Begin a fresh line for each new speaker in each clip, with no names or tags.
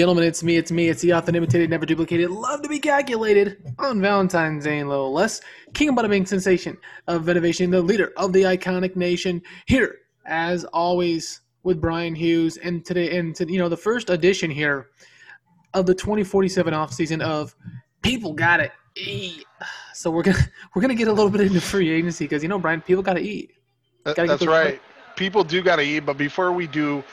Gentlemen, it's me, it's me, it's the often imitated, never duplicated, love to be calculated on Valentine's Day, no less. King of Bing sensation of innovation, the leader of the iconic nation, here, as always, with Brian Hughes. And today, and to, you know, the first edition here of the 2047 off season of People Gotta Eat. So we're gonna we're gonna get a little bit into free agency because you know, Brian, people gotta eat. Gotta
That's right. People do got to eat, but before we do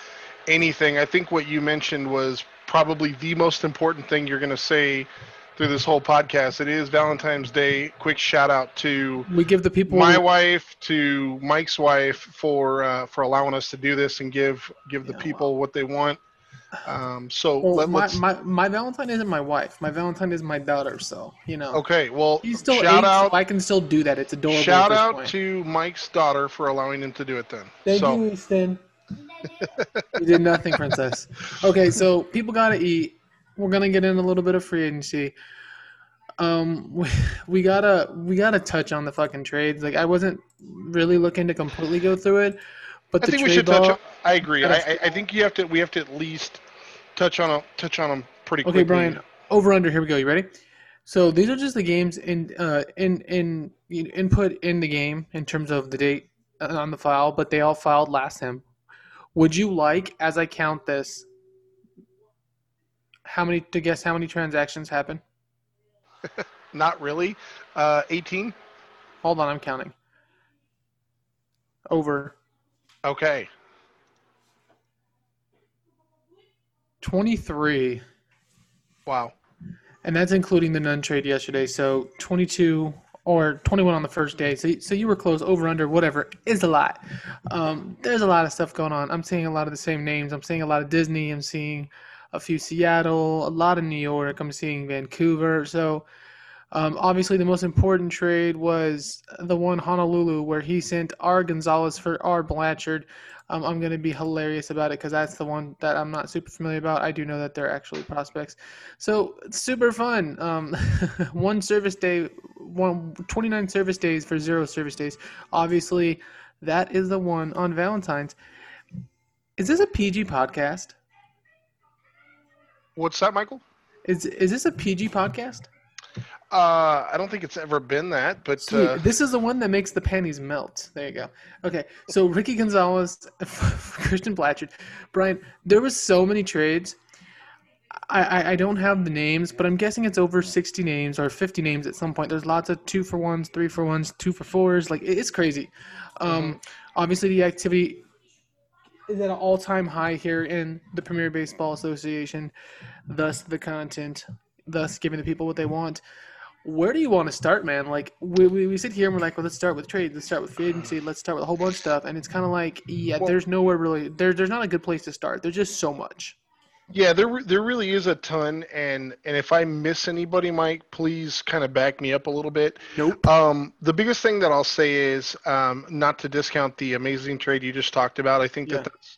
anything, I think what you mentioned was probably the most important thing you're going to say through this whole podcast. It is Valentine's Day. Quick shout out to
We give the people
my wife, to Mike's wife for uh, for allowing us to do this and give give the
Yeah,
people what they want. Um, so
Well,
let,
my, my my Valentine isn't my wife. My Valentine is my daughter. So you know,
okay. Well,
he's still
shout
eight,
out
so I can still do that. It's adorable.
shout out
point.
to Mike's daughter for allowing him to do it. Then
Thank
so
you, Easton. You did nothing, princess. Okay, so people gotta eat. We're gonna get in a little bit of free agency. Um, we, we gotta we gotta touch on the fucking trades. Like I wasn't really looking to completely go through it, but
I
the
think we should touch. On, I agree. I, I, I think you have to. We have to at least touch on a, touch on them pretty
Okay,
quickly.
Brian. Over under. Here we go. You ready? So these are just the games in uh in in input in the game in terms of the date uh, on the file, but they all filed last time. Would you like, as I count this, how many to guess how many transactions happen?
Not really. Uh, 18.
Hold on, I'm counting. Over
Okay.
twenty three,
Wow.
and that's including the none trade yesterday. So twenty two or 21 on the first day. So, so you were close, over, under, whatever, is a lot. Um, there's a lot of stuff going on. I'm seeing a lot of the same names. I'm seeing a lot of Disney. I'm seeing a few Seattle, a lot of New York. I'm seeing Vancouver. So um, obviously the most important trade was the one Honolulu where he sent R. Gonzalez for R. Blanchard. Um, I'm going to be hilarious about it because that's the one that I'm not super familiar about. I do know that they're actually prospects. So it's super fun. Um, one service day, one 29 service days for zero service days. Obviously, that is the one on Valentine's. Is this a PG podcast?
What's that, Michael?
Is is this a PG podcast?
Uh, I don't think it's ever been that, but
Sweet.
uh,
this is the one that makes the panties melt. There you go. Okay, so Ricky Gonzalez, Christian Blanchard, Brian. There was so many trades. I, I I don't have the names, but I'm guessing it's over 60 names or 50 names at some point. There's lots of two for ones, three for ones, two for fours. Like it's crazy. Um, obviously the activity is at an all-time high here in the Premier Baseball Association. Thus the content, thus giving the people what they want where do you want to start, man? Like we, we, we sit here and we're like, well, let's start with trade, let's start with free agency, let's start with a whole bunch of stuff, and it's kind of like, yeah,
Well-
there's nowhere really there, there's not a good place to start. There's just so much.
yeah, there there really is a ton, and and if I miss anybody, Mike, please kind of back me up a little bit.
Nope.
Um, the biggest thing that I'll say is um, not to discount the amazing trade you just talked about. I think
Yeah.
that that's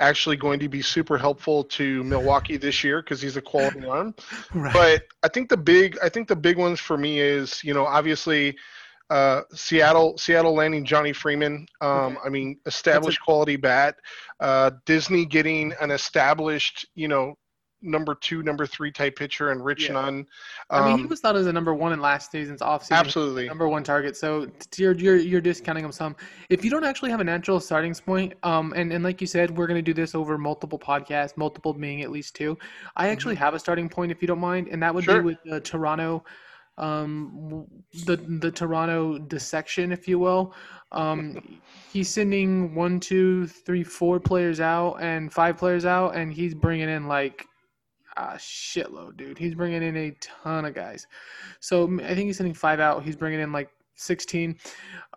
actually going to be super helpful to Milwaukee this year because he's a quality arm.
Right.
But I think the big I think the big ones for me is you know obviously uh, Seattle Seattle landing Johnny Freeman. Um,
Okay.
I mean established quality bat. Uh, Disney getting an established you know number two number three type pitcher and Rich
Yeah.
Nunn.
I mean, he
Um,
was thought as a number one in last season's offseason.
absolutely.
Number one target. So you're, you're you're discounting him some. If you don't actually have a natural starting point, um, and, and like you said, we're gonna do this over multiple podcasts, multiple being at least two. I actually have a starting point if you don't mind, and that would
Sure.
be with uh, Toronto, um, the the Toronto dissection, if you will. Um, he's sending one, two, three, four players out and five players out, and he's bringing in like a shitload, dude. He's bringing in a ton of guys. So I think he's sending five out. He's bringing in like 16.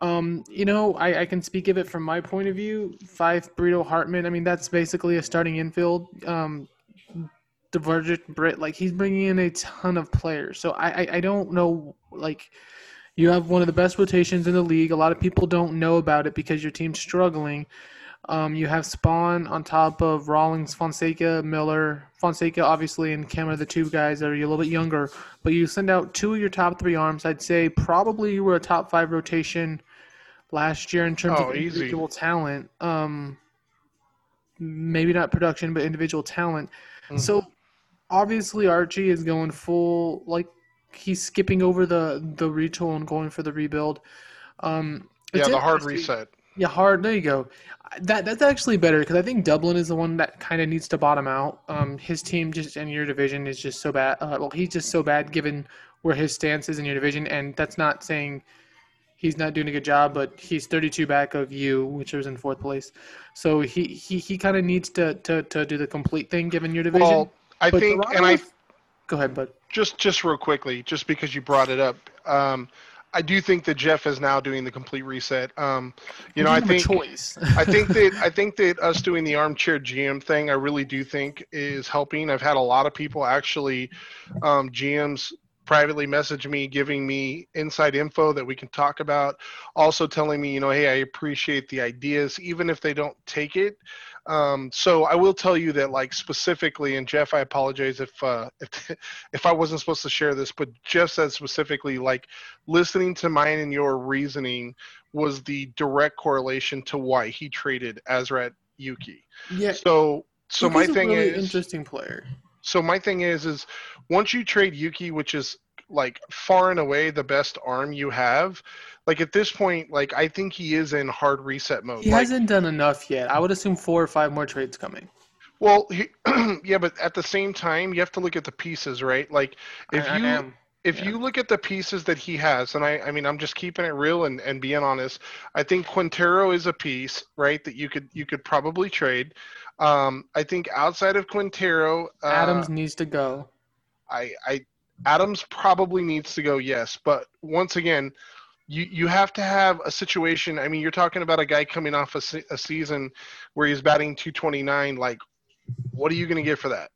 Um, you know, I, I can speak of it from my point of view. Five Burrito Hartman. I mean, that's basically a starting infield. Um, Divergent Brit, like he's bringing in a ton of players. So I, I, I don't know, like you have one of the best rotations in the league. A lot of people don't know about it because your team's struggling. Um, you have Spawn on top of Rawlings, Fonseca, Miller. Fonseca, obviously, and are the two guys that are a little bit younger. But you send out two of your top three arms. I'd say probably you were a top five rotation last year in terms
Oh,
of
easy.
individual talent. Um, maybe not production, but individual talent.
Mhm.
So obviously Archie is going full like he's skipping over the the retool and going for the rebuild. Um,
Yeah, the hard reset.
Yeah, hard. There you go. That that's actually better because I think Dublin is the one that kind of needs to bottom out. Um, his team just in your division is just so bad. Uh, well, he's just so bad given where his stance is in your division, and that's not saying he's not doing a good job, but he's 32 back of you, which was in fourth place. So he he, he kind of needs to, to to do the complete thing given your division.
Well, I
But
think,
Toronto
and I
go ahead, bud.
just just real quickly, just because you brought it up, um, I do think that Jeff is now doing the complete reset. Um, you know, I
Give him a
think. I think that I think that us doing the armchair GM thing, I really do think is helping. I've had a lot of people actually, um, GMs privately message me, giving me inside info that we can talk about. Also telling me, you know, hey, I appreciate the ideas, even if they don't take it. Um, so I will tell you that, like specifically, and Jeff, I apologize if uh, if if I wasn't supposed to share this, but Jeff said specifically, like listening to mine and your reasoning was the direct correlation to why he traded Azrat Yuki.
yeah.
So so my thing
really
is
interesting player.
So my thing is is once you trade Yuki, which is like far and away the best arm you have, like at this point, like I think he is in hard reset mode.
He
Like,
hasn't done enough yet. I would assume four or five more trades coming.
well, he, yeah, but at the same time, you have to look at the pieces, right? Like if
I- I
you
am.
If
yeah.
you look at the pieces that he has, and I, I mean, I'm just keeping it real and, and being honest. I think Quintero is a piece, right, that you could you could probably trade. Um, I think outside of Quintero, uh,
Adams needs to go.
I, I Adams probably needs to go, yes. But once again, you you have to have a situation. I mean, you're talking about a guy coming off a, se- a season where he's batting 229. Like, what are you going to get for that?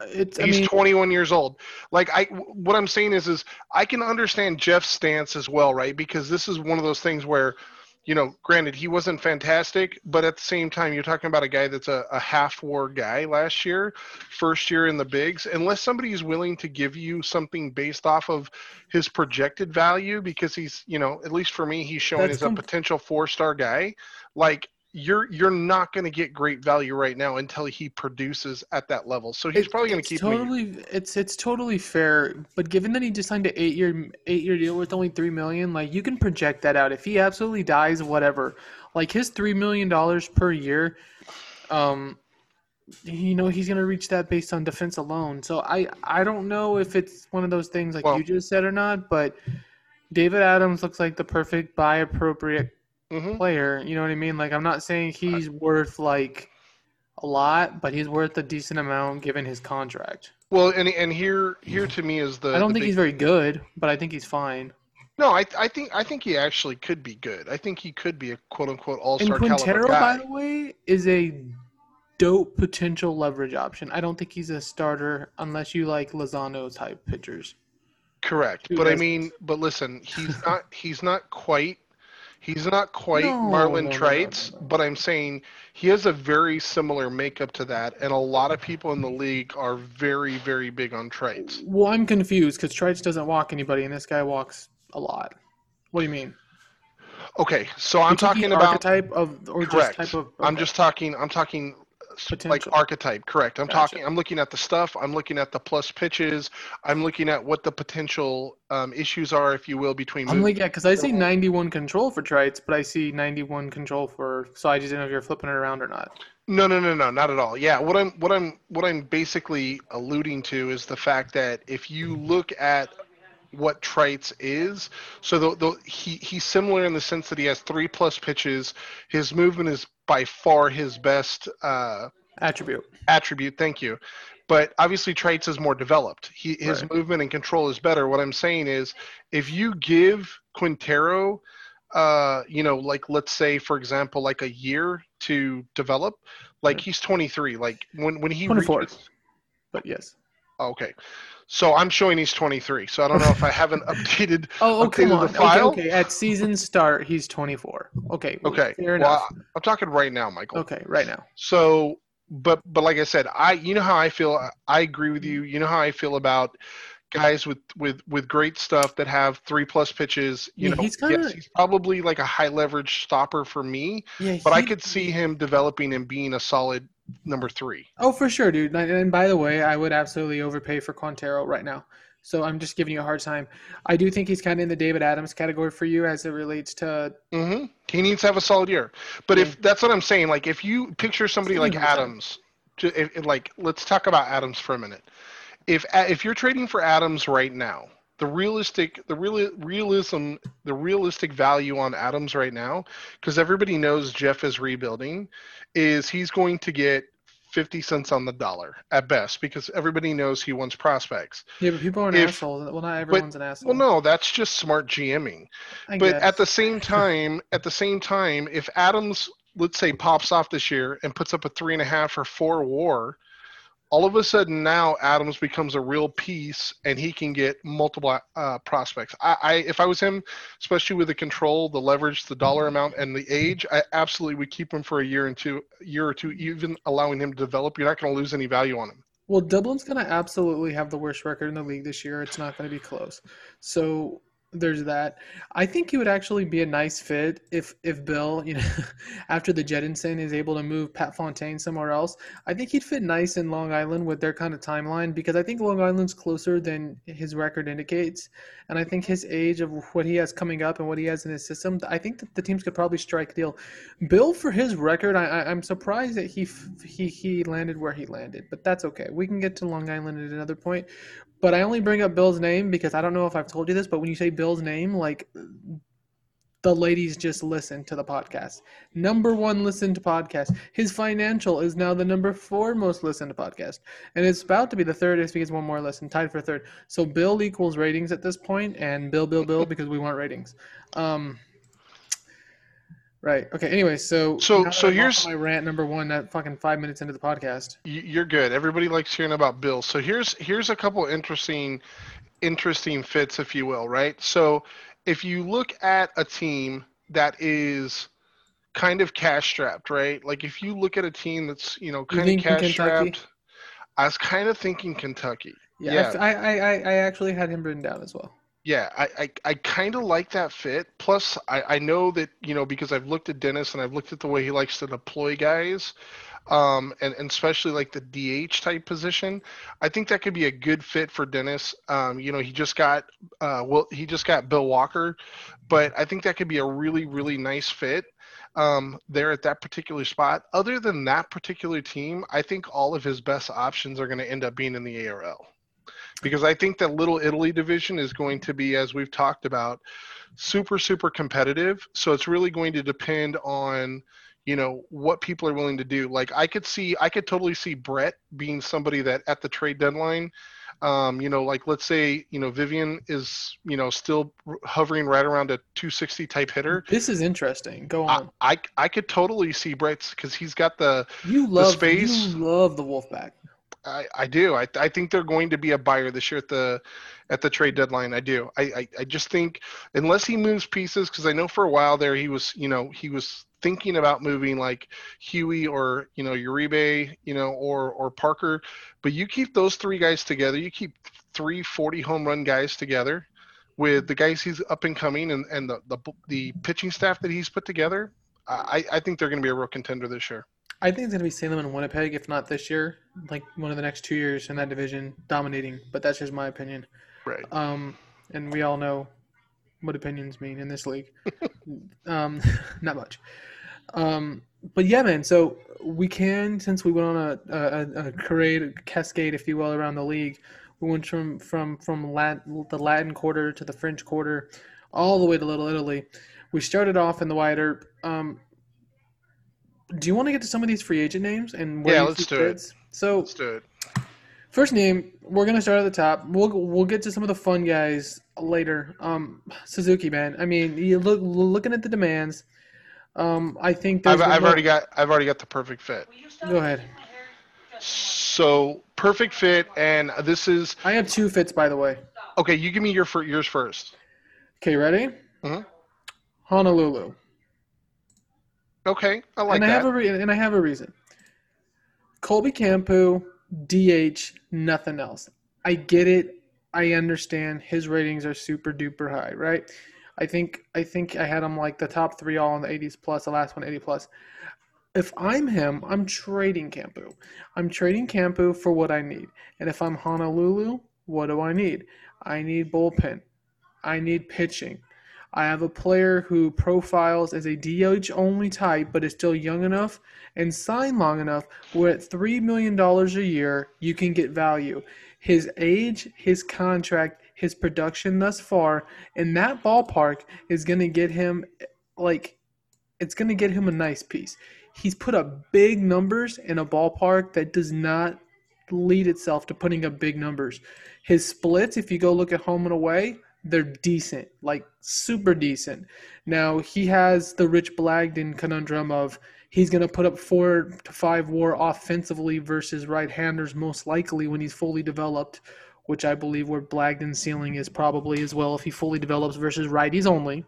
It's. I
He's
mean,
21 years old. Like I, what I'm saying is, is I can understand Jeff's stance as well, right? Because this is one of those things where, you know, granted he wasn't fantastic, but at the same time, you're talking about a guy that's a, a half WAR guy last year, first year in the bigs. Unless somebody is willing to give you something based off of his projected value, because he's, you know, at least for me, he's showing as a potential four star guy. Like you're you're not going to get great value right now until he produces at that level. So he's
it-
probably going to keep me.
totally. It's it's totally fair. But given that he just signed an eight year eight year deal worth only three million, like you can project that out. If he absolutely dies, whatever. Like his three million dollars per year, um, you know he's gonna reach that based on defense alone. So I I don't know if it's one of those things like
Well-
you just said or not, but David Adams looks like the perfect buy appropriate
hmm
player. You know what I mean? Like I'm not saying he's worth like a lot, but he's worth a decent amount given his contract.
Well, and and here here to me is the.
I don't
the
think
big-
he's very good, but I think he's fine.
No, I I think I think he actually could be good. I think he could be a quote unquote all star caliber
Quintero,
guy.
by the way, is a dope potential leverage option. I don't think he's a starter unless you like Lozano type pitchers.
Correct,
Two
but I mean, but listen, he's not he's not quite he's not quite
No,
Marlon
no, no, no,
Trites,
no,
but I'm saying he has a very similar makeup to that, and a lot of people in the league are very very big on Trites.
Well, I'm confused because Trites doesn't walk anybody, and this guy walks a lot. What do you mean?
Okay, so I'm
You think he's
talking about
archetype of or
correct.
just type of.
I'm just talking. I'm talking s- like archetype. Correct. I'm
Gotcha.
talking. I'm looking at the stuff. I'm looking at the plus pitches. I'm looking at what the potential um, issues are, if you will, between.
I'm like, yeah, because I see 91 control for Trites, but I see 91 control for. So I just didn't know if you're flipping it around or not.
No, no, no, no, not at all. Yeah, what I'm, what I'm, what I'm basically alluding to is the fact that if you look at what Trites is, so the, the he he's similar in the sense that he has three plus pitches. His movement is by far his best. Uh,
Attribute.
attribute. Thank you. But obviously, Trites is more developed. He, his
Right.
movement and control is better. What I'm saying is, if you give Quintero, uh, you know, like let's say, for example, like a year to develop, like he's 23. Like when when he
24.
reaches,
But yes.
okay. So I'm showing he's 23. So I don't know if I haven't updated.
Oh, oh
Updated the
on. Okay,
file?
okay. At season start, he's 24. Okay.
Okay.
Fair
Well,
enough.
I'm talking right now, Michael.
Okay, right now.
So, but but like I said, I you know how I feel. I agree with you. You know how I feel about guys with with with great stuff that have three plus pitches. You
Yeah,
know,
he's kinda-
yes, he's probably like a high leverage stopper for me,
Yeah,
but I could see him developing and being a solid number three.
Oh, for sure, dude. And and by the way, I would absolutely overpay for Quintero right now. So I'm just giving you a hard time. I do think he's kind of in the David Adams category for you as it relates to.
Mm-hmm. He needs to have a solid year. But
Yeah.
if that's what I'm saying, like if you picture somebody like Adams, to, if, like let's talk about Adams for a minute. If if you're trading for Adams right now, the realistic, the real realism, the realistic value on Adams right now, because everybody knows Jeff is rebuilding, is he's going to get 50 cents on the dollar at best because everybody knows he wants prospects.
Yeah, but people are an
If-
asshole. Well, not everyone's an asshole.
Well, no, that's just smart GMing.
I
But
guess.
at the same time, at the same time, if Adams, let's say, pops off this year and puts up a three and a half or four WAR, all of a sudden now Adams becomes a real piece and he can get multiple uh, prospects. I, I, if I was him, especially with the control, the leverage, the dollar amount, and the age, I absolutely would keep him for a year and two, year or two, even allowing him to develop. You're not going to lose any value on him.
Well, Dublin's going to absolutely have the worst record in the league this year. It's not going to be close. So there's that. I think he would actually be a nice fit if if Bill, you know, after the Jettinson is able to move Pat Fontaine somewhere else. I think he'd fit nice in Long Island with their kind of timeline because I think Long Island's closer than his record indicates, and I think his age of what he has coming up and what he has in his system. I think that the teams could probably strike a deal. Bill, for his record, I, I, I'm surprised that he he he landed where he landed, but that's okay. We can get to Long Island at another point. But I only bring up Bill's name because I don't know if I've told you this, but when you say Bill's name, like the ladies just listen to the podcast. Number one listen to podcast. His financial is now the number four most listened podcast. And it's about to be the third if he gets one more listen, tied for third. So Bill equals ratings at this point, and Bill, Bill, Bill, because we want ratings. Um Right. Okay. Anyway, so
So- so here's-
my rant number one. At fucking five minutes into the podcast.
You're good. Everybody likes hearing about Bill. So here's here's a couple interesting interesting fits, if you will, right? So if you look at a team that is kind of cash strapped, right? Like if you look at a team that's you know kind of cash strapped, I was kind of thinking Kentucky.
Yeah,
Yeah.
I, I, I, I actually had him written down as well.
Yeah, I, I, I kind of like that fit. Plus, I, I know that, you know, because I've looked at Dennis and I've looked at the way he likes to deploy guys, um, and, and especially like the DH type position. I think that could be a good fit for Dennis. Um, you know, he just got, uh, well, he just got Bill Walker, but I think that could be a really, really nice fit um, there at that particular spot. Other than that particular team, I think all of his best options are going to end up being in the ARL because I think that Little Italy division is going to be, as we've talked about, super super competitive. So it's really going to depend on you know what people are willing to do. Like I could see, I could totally see Brett being somebody that at the trade deadline. Um, you know, like let's say, you know, Vivian is, you know, still hovering right around a 260 type hitter.
This is interesting. Go on.
I, I could totally see Brett's because he's got the
you love the
space-
you love the Wolfpack.
I, I do. I, I think they're going to be a buyer this year at the at the trade deadline. I do. I, I, I just think unless he moves pieces, because I know for a while there he was, you know, he was thinking about moving like Huey or you know Uribe, you know, or or Parker. But you keep those three guys together. You keep three 40 home run guys together with the guys he's up and coming and, and the, the the pitching staff that he's put together. I, I think they're going to be a real contender this year.
I think it's gonna be Salem and Winnipeg, if not this year, like one of the next two years in that division, dominating. But that's just my opinion.
Right.
Um, and we all know what opinions mean in this league. um, not much. Um, but yeah, man. So we can, since we went on a, a, a parade, a cascade, if you will, around the league. We went from from from Lat, the Latin Quarter to the French Quarter, all the way to Little Italy. We started off in the Earp. Um, do you want to get to some of these free agent names and where
Yeah, let's do it.
So
Let's do it.
First name, we're gonna start at the top. We'll we'll get to some of the fun guys later. Um, Suzuki, man. I mean, you look looking at the demands. Um, I think there's
I've, I've already got I've already got the perfect fit.
Go ahead.
So perfect fit, and this is
I have two fits, by the way.
okay. You give me your fir- yours first.
Okay, ready?
Mhm.
Honolulu,
Okay, I like
and I
that.
have a re- and I have a reason. Colby Campu, DH, nothing else. I get it. I understand his ratings are super duper high, right? I think I think I had him like the top three all in the 80s plus, the last one 80 plus. If I'm him, I'm trading Campu. I'm trading Campu for what I need. And if I'm Honolulu, what do I need? I need bullpen. I need pitching. I have a player who profiles as a DH only type, but is still young enough and signed long enough where at $3 million a year, you can get value. His age, his contract, his production thus far in that ballpark is going to get him, like, it's going to get him a nice piece. He's put up big numbers in a ballpark that does not lead itself to putting up big numbers. His splits, if you go look at home and away, they're decent, like super decent. Now he has the Rich Blagden conundrum of he's going to put up four to five WAR offensively versus right-handers most likely when he's fully developed, which I believe where Blagden's ceiling is probably as well if he fully develops versus righties only.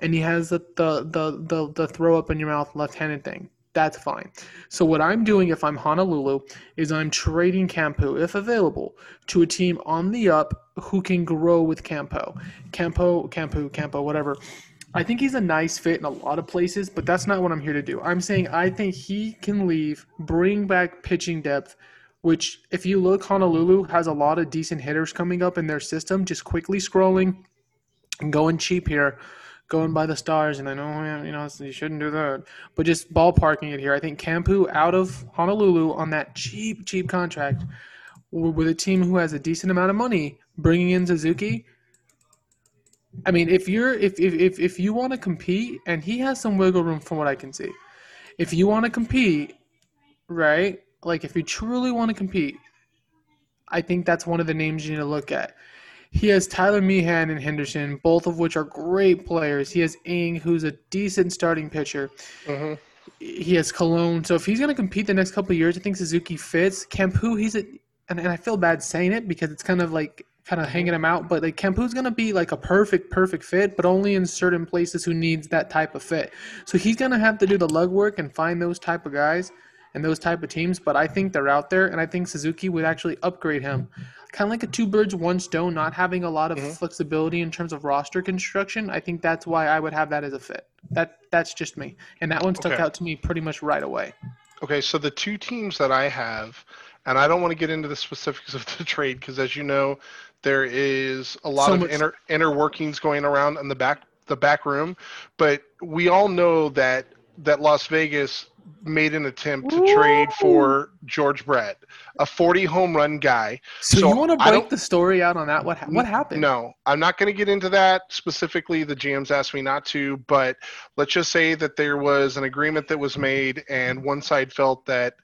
And he has the the the the, the throw up in your mouth left-handed thing that's fine. So what I'm doing if I'm Honolulu is I'm trading Campo, if available, to a team on the up who can grow with Campo. Campo, Campo, Campo, whatever. I think he's a nice fit in a lot of places, but that's not what I'm here to do. I'm saying I think he can leave, bring back pitching depth, which if you look, Honolulu has a lot of decent hitters coming up in their system. Just quickly scrolling and going cheap here going by the stars, and I know you know you shouldn't do that, but just ballparking it here. I think Campu out of Honolulu on that cheap, cheap contract with a team who has a decent amount of money, bringing in Suzuki. I mean, if you're if if if, if you want to compete, and he has some wiggle room from what I can see, if you want to compete, right? Like if you truly want to compete, I think that's one of the names you need to look at. He has Tyler Meehan and Henderson, both of which are great players. He has Ing, who's a decent starting pitcher. Mm-hmm. He has Cologne. So if he's going to compete the next couple years, I think Suzuki fits. Kempu, he's a, and, and I feel bad saying it because it's kind of like kind of hanging him out, but like Kempu's going to be like a perfect, perfect fit, but only in certain places who needs that type of fit. So he's going to have to do the lug work and find those type of guys and those type of teams. But I think they're out there, and I think Suzuki would actually upgrade him kind of like a two birds one stone, not having a lot of mm-hmm. flexibility in terms of roster construction. I think that's why I would have that as a fit. That that's just me, and that one stuck okay. out to me pretty much right away.
Okay, so the two teams that I have, and I don't want to get into the specifics of the trade because, as you know, there is a lot so of much... inner inner workings going around in the back the back room, but we all know that that Las Vegas made an attempt to Ooh. trade for George Brett, a 40 home run guy.
So, so you want to break the story out on that? What what happened?
No, I'm not going to get into that specifically. The GMs asked me not to, but let's just say that there was an agreement that was made, and one side felt that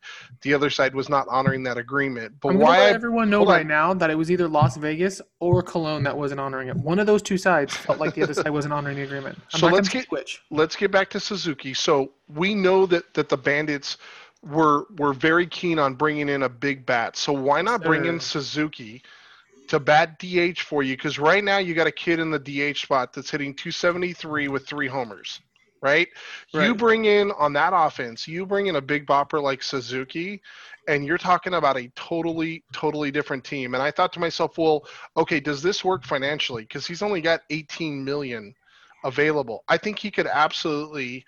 the other side was not honoring that agreement. But why?
Let everyone know right on. now that it was either Las Vegas or Cologne that wasn't honoring it. One of those two sides felt like the other side wasn't honoring the agreement. I'm
so let's get switch. let's get back to Suzuki. So we know that that the Bandits were were very keen on bringing in a big bat. So why not bring in Suzuki to bat DH for you? Because right now you got a kid in the DH spot that's hitting 273 with three homers. Right? right? You bring in on that offense, you bring in a big bopper like Suzuki, and you're talking about a totally, totally different team. And I thought to myself, well, okay, does this work financially? Because he's only got 18 million available. I think he could absolutely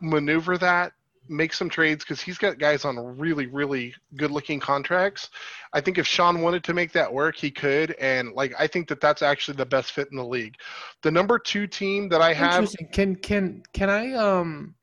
maneuver that make some trades because he's got guys on really, really good looking contracts. I think if Sean wanted to make that work, he could. And like, I think that that's actually the best fit in the league. The number two team that I have.
Can, can, can I, um,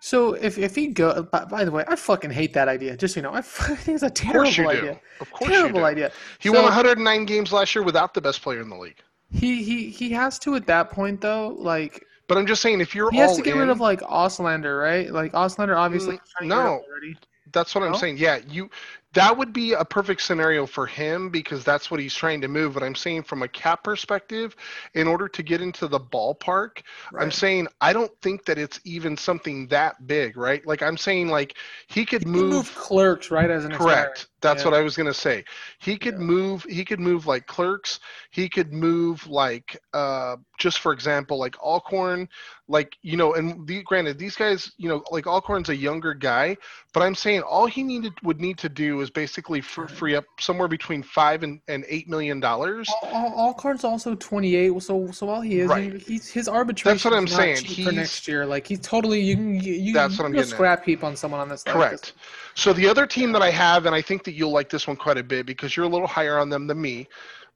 so if, if he go, by, by, the way, I fucking hate that idea. Just so you know, I, think it's a terrible idea.
Of course
terrible
you do.
idea.
He so, won 109 games last year without the best player in the league.
He he he has to at that point though. Like
but I'm just saying, if you're
he has to get in, rid of like Auslander, right? Like Auslander, obviously.
Mm, no, that's what no? I'm saying. Yeah, you that would be a perfect scenario for him because that's what he's trying to move. But I'm saying from a cap perspective, in order to get into the ballpark, right. I'm saying I don't think that it's even something that big, right? Like I'm saying, like he could
he
move,
move, clerks, right? As an
correct. That's yeah. what I was gonna say. He could yeah. move. He could move like clerks. He could move like, uh, just for example, like Alcorn, like you know. And the, granted, these guys, you know, like Alcorn's a younger guy, but I'm saying all he needed would need to do is basically fr- free up somewhere between five and, and eight million dollars.
All, cards also 28. So so while he is,
Right.
he's his arbitration.
That's what I'm saying. He's-
for next year. Like he's totally you can you, you
That's what I'm getting at.
scrap heap on someone on this. like,
Correct. So the other team that I have, and I think that you'll like this one quite a bit because you're a little higher on them than me,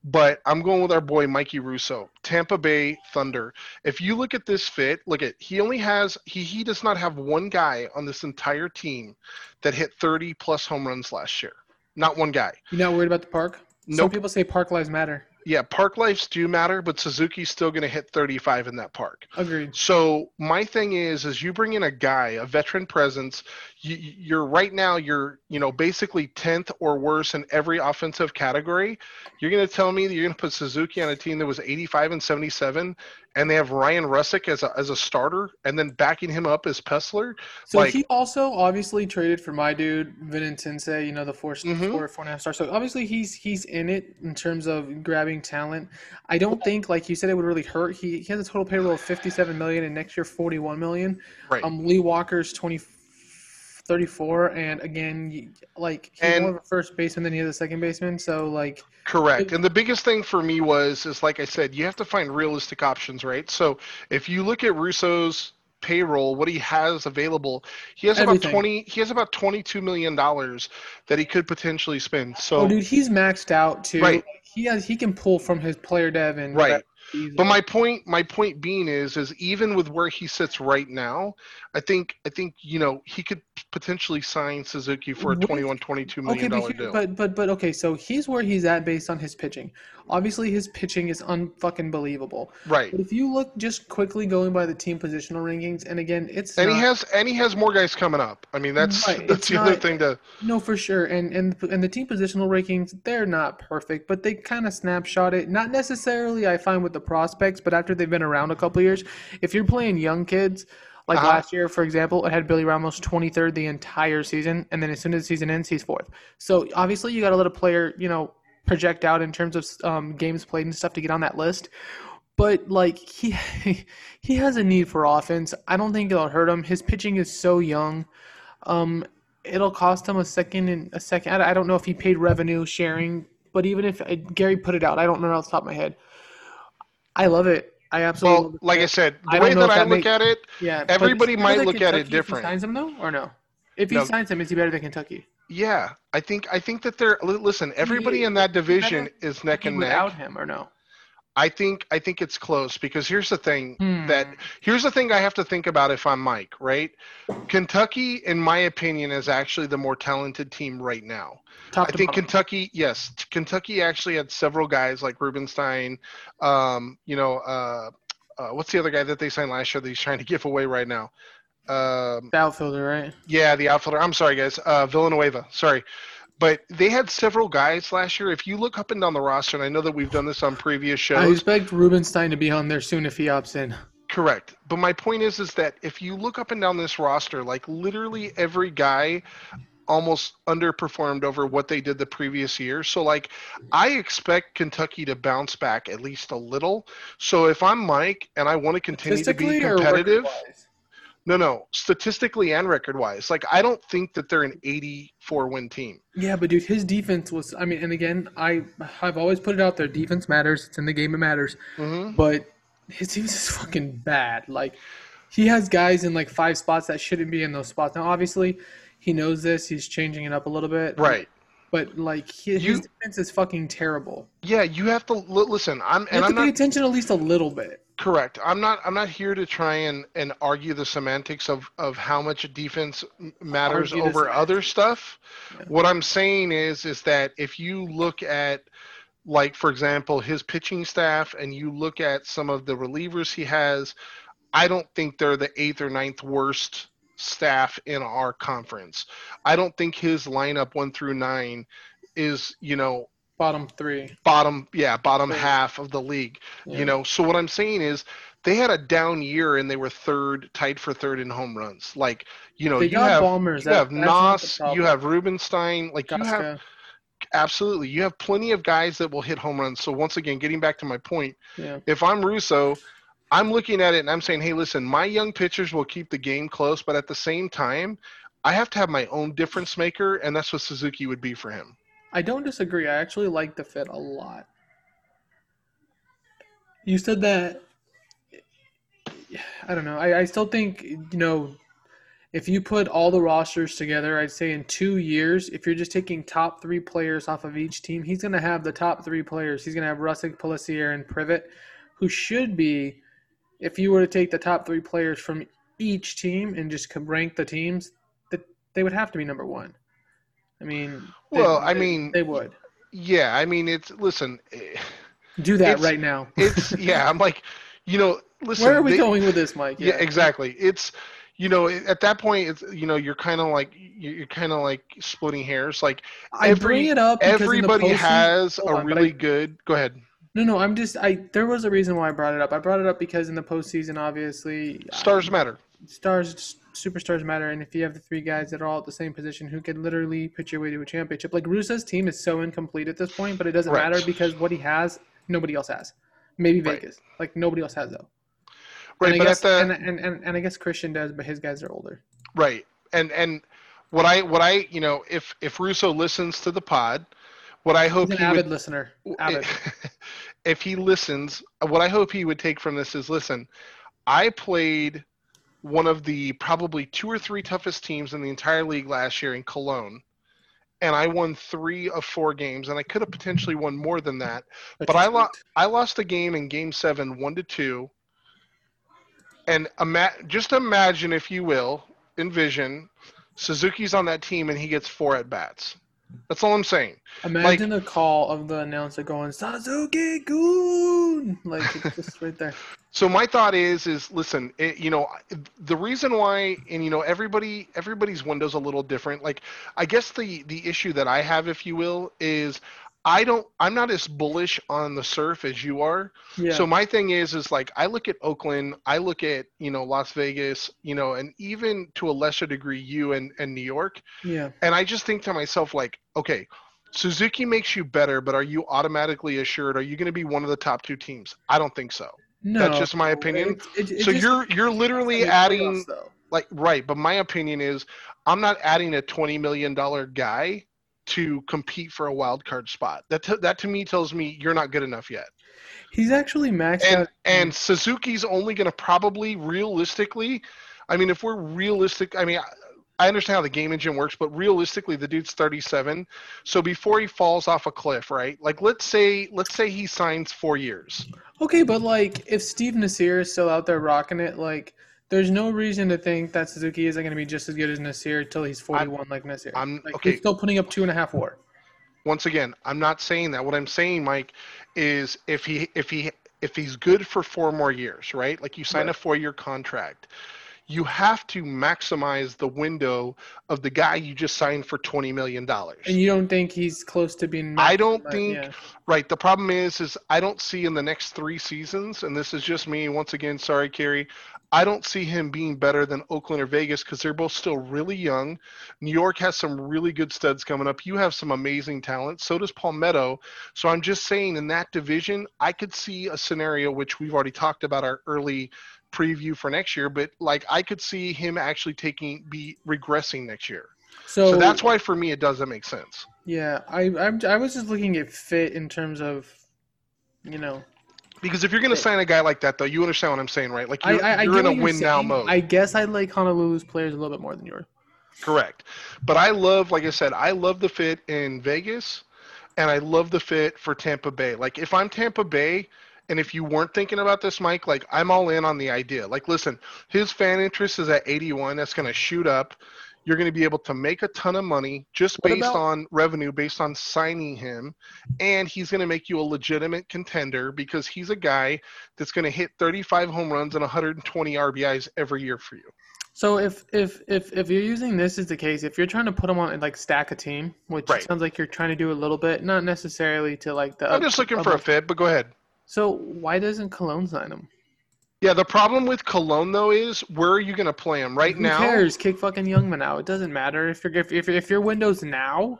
but I'm going with our boy Mikey Russo, Tampa Bay Thunder. If you look at this fit, look at he only has he he does not have one guy on this entire team that hit 30 plus home runs last year. Not one guy.
You not worried about the park? Some
Nope.
people say park lives matter.
Yeah, park lives do matter, but Suzuki's still going to hit 35 in that park.
Agreed.
So my thing is, is you bring in a guy, a veteran presence. You, you're right now, you're you know basically tenth or worse in every offensive category. You're going to tell me that you're going to put Suzuki on a team that was 85 and 77, and they have Ryan Russick as a as a starter, and then backing him up as Pessler.
So
Like-
he also obviously traded for my dude Vinin Tensei, you know the four,
Mhm.
four, four and a half star. So obviously he's he's in it in terms of grabbing talent. I don't think, like you said, it would really hurt. He, he has a total payroll of fifty seven million, and next year forty one million.
Right.
Um, Lee Walker's 20, 34, and again, like he's
And-
more of a first baseman than he is a second baseman. So like,
Correct. And the biggest thing for me was is like I said, you have to find realistic options, right? So if you look at Russo's payroll, what he has available, he has
Everything.
about twenty he has about twenty two million dollars that he could potentially spend. So
oh dude, he's maxed out too.
Right.
He has he can pull from his player dev and
Right. But my point my point being is is even with where he sits right now, I think I think you know he could potentially sign Suzuki for a
What-
21 22
Okay, but,
dollar deal.
but but but okay, so he's where he's at based on his pitching. Obviously, his pitching is unfucking believable.
right.
But if you look just quickly going by the team positional rankings, and again, it's
And
not,
he has and he has more guys coming up. I mean that's
Right,
that's the other thing to
no for sure, and and and the team positional rankings they're not perfect, but they kind of snapshot it. Not necessarily, I find with the prospects, but after they've been around a couple years, if you're playing young kids. Like
Uh-huh.
last year, for example, it had Billy Ramos 23rd the entire season, and then as soon as the season ends, he's fourth. So obviously, you got to let a player, you know, project out in terms of um, games played and stuff to get on that list. But like he he has a need for offense. I don't think it'll hurt him. His pitching is so young. Um, it'll cost him a second and a second. I don't know if he paid revenue sharing, but even if uh, Gary put it out, I don't know off the top of my head. I love it. I absolutely.
well,
love it.
like I said, the
I
way
know
that I
that
look
make-
at it,
yeah,
everybody might
better than
look at it
Kentucky if
different.
He signs him though, or no? If he
No.
signs him, is he better than Kentucky?
yeah, I think I think that they're listen. Everybody in that division is neck and neck.
Without him or no?
I think I think it's close because here's the thing that
Hmm.
here's the thing I have to think about if I'm Mike, right? Kentucky, in my opinion, is actually the more talented team right now.
Top
I think
bottom.
Kentucky, yes, Kentucky actually had several guys like Rubenstein. Um, you know, uh, uh, what's the other guy that they signed last year that he's trying to give away right now? Um,
The outfielder, right?
yeah, the outfielder. I'm sorry, guys. Uh, Villanueva. Sorry. But they had several guys last year. If you look up and down the roster, and I know that we've done this on previous shows.
I expect Rubenstein to be on there soon if he opts in.
correct. But my point is, is that if you look up and down this roster, like literally every guy almost underperformed over what they did the previous year. So like I expect Kentucky to bounce back at least a little. So if I'm Mike and I want to continue to be
or
competitive,
record-wise?
No, no, statistically and record wise, like I don't think that they're an 84 win team.
Yeah, but dude, his defense was. I mean, and again, I I've always put it out there. Defense matters. It's in the game. It matters.
hmm
But his defense is fucking bad. Like he has guys in like five spots that shouldn't be in those spots. Now, obviously, he knows this. He's changing it up a little bit.
Right.
But like he,
You-
his defense is fucking terrible.
Yeah, you have to li- listen. I'm
You
and
have
I'm
to pay
not
attention at least a little bit.
Correct. I'm not. I'm not here to try and and argue the semantics of of how much defense matters
Argue
over other stuff.
Yeah.
What I'm saying is is that if you look at like for example his pitching staff and you look at some of the relievers he has, I don't think they're the eighth or ninth worst staff in our conference. I don't think his lineup one through nine is you know
Bottom three.
bottom yeah bottom
Yeah.
half of the league
Yeah.
you know so what i'm saying is they had a down year and they were third tied for third in home runs like you know
They
you have
bombers.
you
That-
have Nos, you have Rubenstein, like you have absolutely you have plenty of guys that will hit home runs. So once again, getting back to my point,
Yeah.
if I'm Russo, I'm looking at it and I'm saying, hey, listen, my young pitchers will keep the game close, but at the same time, I have to have my own difference maker, and that's what Suzuki would be for him.
I don't disagree. I actually like the fit a lot. You said that. I don't know. I, I still think you know if you put all the rosters together, I'd say in two years, if you're just taking top three players off of each team, he's going to have the top three players. He's going to have Russick, Pelissier, and Privet, who should be, if you were to take the top three players from each team and just rank the teams, that they would have to be number one. I mean, they,
Well, I
they-
mean,
they would
Yeah, I mean, it's listen. eh,
do that right now.
It's yeah. I'm like, you know, listen.
Where are we
they-
going with this, Mike?
Yeah, exactly. It's you know, at that point, it's you know, you're kind of like you're kind of like splitting hairs. Like
I bring it up because in the
everybody has a
on,
really
I-
good. Go ahead.
No, no, I'm just I. There was a reason why I brought it up. I brought it up because in the postseason, obviously,
Stars
um,
matter.
stars, superstars matter, and if you have the three guys that are all at the same position who can literally put your way to a championship, like Russo's team is so incomplete at this point, but it doesn't
Right.
matter because what he has, nobody else has. Maybe
Right.
Vegas, like nobody else has though.
Right,
and I
but
guess,
at the
and, and, and, and I guess Christian does, but his guys are older.
right, and and what I what I you know, if if Russo listens to the pod, what I hope
He's an
he
avid
would
listener. Avid.
if he listens, what I hope he would take from this is listen, I played one of the probably two or three toughest teams in the entire league last year in Cologne. And I won three of four games, and I could have potentially won more than that. But I lo- I lost a game in Game Seven, one to two. And ima- just imagine, if you will, envision Suzuki's on that team, and he gets four at bats. That's all I'm saying.
Imagine the call of the announcer going Suzuki Goon, like it's just right there.
So my thought is, is listen, it, you know, the reason why, and you know, everybody, everybody's window's a little different. Like, I guess the the issue that I have, if you will, is I don't, I'm not as bullish on the surf as you are.
Yeah.
So my thing is, is like I look at Oakland, I look at you know Las Vegas, you know, and even to a lesser degree, you and and New York,
yeah.
and I just think to myself, like, okay. Suzuki makes you better, but are you automatically assured? Are you going to be one of the top two teams? I don't think so.
No, that's
just my opinion.
It, it, it
so
just-
you're you're literally
it's
adding
playoffs,
like right, but my opinion is I'm not adding a twenty million dollar guy to compete for a wild card spot. That t- that to me tells me you're not good enough yet.
He's actually maxed
And
out.
and Suzuki's only going to probably realistically, I mean, if we're realistic, I mean. I, understand how the game engine works, but realistically, the dude's 37. So before he falls off a cliff, right? Like let's say let's say he signs four years.
Okay, but like if Steve Nasir is still out there rocking it, like there's no reason to think that Suzuki isn't going to be just as good as Nasir until he's 41 like Nasir.
I'm-
like,
okay.
He's still putting up two and a half WAR.
once again, I'm not saying that. What I'm saying, Mike, is if he if he if he's good for four more years, right? Like you sign
Right.
a four year contract, you have to maximize the window of the guy you just signed for twenty million dollars.
And you don't think he's close to being?
I don't think-
yeah.
Right. The problem is, is I don't see in the next three seasons, and this is just me. Once again, sorry, Kerry. I don't see him being better than Oakland or Vegas because they're both still really young. New York has some really good studs coming up. You have some amazing talent. So does Palmetto. So I'm just saying, in that division, I could see a scenario which we've already talked about our early preview for next year, but like I could see him actually taking be regressing next year.
So,
So that's why for me it doesn't make sense.
Yeah, I I'm, I was just looking at fit in terms of, you know,
Because if you're going to sign a guy like that, though, you understand what I'm saying, right? Like you're,
I, I
you're
get
in a
you're
win now mode.
I guess I like Honolulu's players a little bit more than yours.
Correct. But I love, like I said, I love the fit in Vegas, and I love the fit for Tampa Bay. Like if I'm Tampa Bay, and if you weren't thinking about this, Mike, like I'm all in on the idea. Like, listen, his fan interest is at 81. That's going to shoot up. You're going to be able to make a ton of money just
What
based
about-
on revenue, based on signing him, and he's going to make you a legitimate contender because he's a guy that's going to hit 35 home runs and 120 RBIs every year for you.
So if if if if you're using this as the case, if you're trying to put them on and like stack a team, which
Right.
sounds like you're trying to do a little bit, not necessarily to like the.
I'm just looking for a fit, but go ahead.
So why doesn't Cologne sign him?
Yeah, the problem with Cologne though is where are you going to play him right
Who
now?
cares? Kick fucking Youngman out. It doesn't matter if you're if if, if your window's now.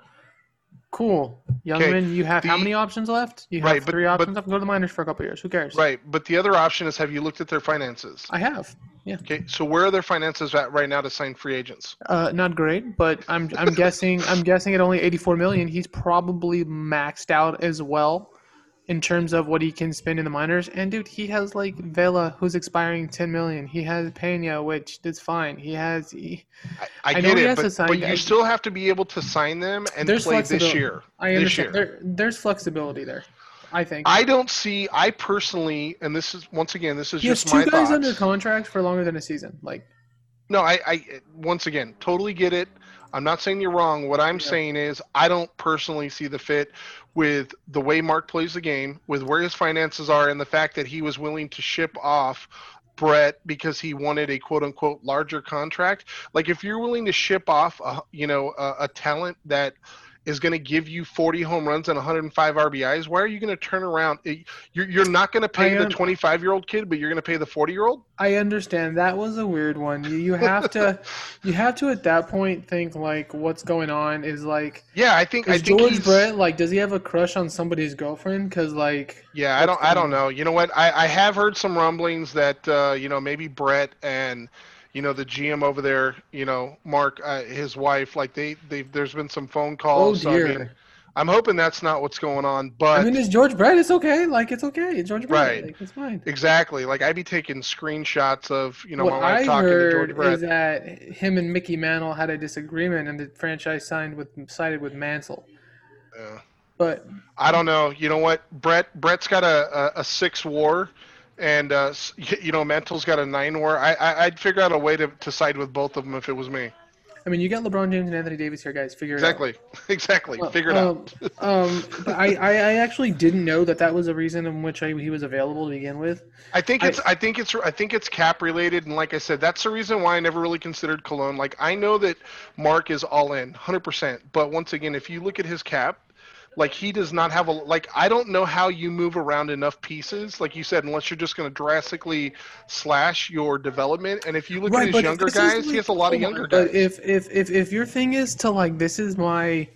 Cool. Youngman, you have how many options left? You have
Right, but-
three
but-
options. I can go to the minors for a couple years. Who cares?
Right, but the other option is have you looked at their finances?
I have. Yeah.
Okay, so where are their finances at right now to sign free agents?
Uh, not great, but I'm I'm guessing I'm guessing at only 84 million. He's probably maxed out as well, in terms of what he can spend in the minors. And dude, he has like Vela, who's expiring 10 million. He has Pena, which is fine. He has. He,
I, I,
I
get it, but, but you still have to be able to sign them and play this year.
I
This
understand.
year.
There, there's flexibility there. I think.
I don't see. I personally, and this is once again, this is
he has
just
two
my
guys
thoughts.
under contract for longer than a season. Like,
No, I, I once again totally get it. I'm not saying you're wrong. What I'm
Yeah.
saying is I don't personally see the fit with the way Mark plays the game, with where his finances are, and the fact that he was willing to ship off Brett because he wanted a quote unquote larger contract. Like if you're willing to ship off, a, you know, a, a talent that is going to give you 40 home runs and 105 RBIs, why are you going to turn around? You're, you're not going to pay
I
the 25 year old kid, but you're going to pay the 40 year old.
I understand that was a weird one. You, you have to, you have to at that point think like, what's going on? Is like,
Yeah, I think I
is
think
George Brett like, does he have a crush on somebody's girlfriend? Because like,
Yeah, I don't. I don't know. You know what? I, I have heard some rumblings that uh, you know maybe Brett and you know the GM over there, you know Mark, uh, his wife, like they they there's been some phone
oh
calls. so, I
dear.
mean, I'm hoping that's not what's going on, but
I mean, it's George Brett. It's okay. Like, it's okay. It's George Brett.
Right.
Like, it's fine.
exactly. Like I'd be taking screenshots of you know
what
my wife
I
talking to George
heard
Brett.
is that him and Mickey Mantle had a disagreement, and the franchise signed with sided with Mantle.
Yeah.
But
I don't know. You know what? Brett Brett's got a, a, a six WAR, and uh, you know Mantle's got a nine WAR. I, I I'd figure out a way to, to side with both of them if it was me.
I mean, you got LeBron James and Anthony Davis here, guys. Figure it out.
Exactly. Exactly. Figure it out.
um, um, but I, I, I actually didn't know that that was a reason in which I, he was available to begin with.
I think
I-
it's I, think it's I think it's cap related, and like I said, that's the reason why I never really considered Cologne. Like I know that Mark is all in, hundred percent. But once again, if you look at his cap, like he does not have a like. I don't know how you move around enough pieces, like you said, unless you're just going to drastically slash your development. And if you look at his younger guys, he has a lot of
on,
younger
But
guys.
if, if if if your thing is to like, this is my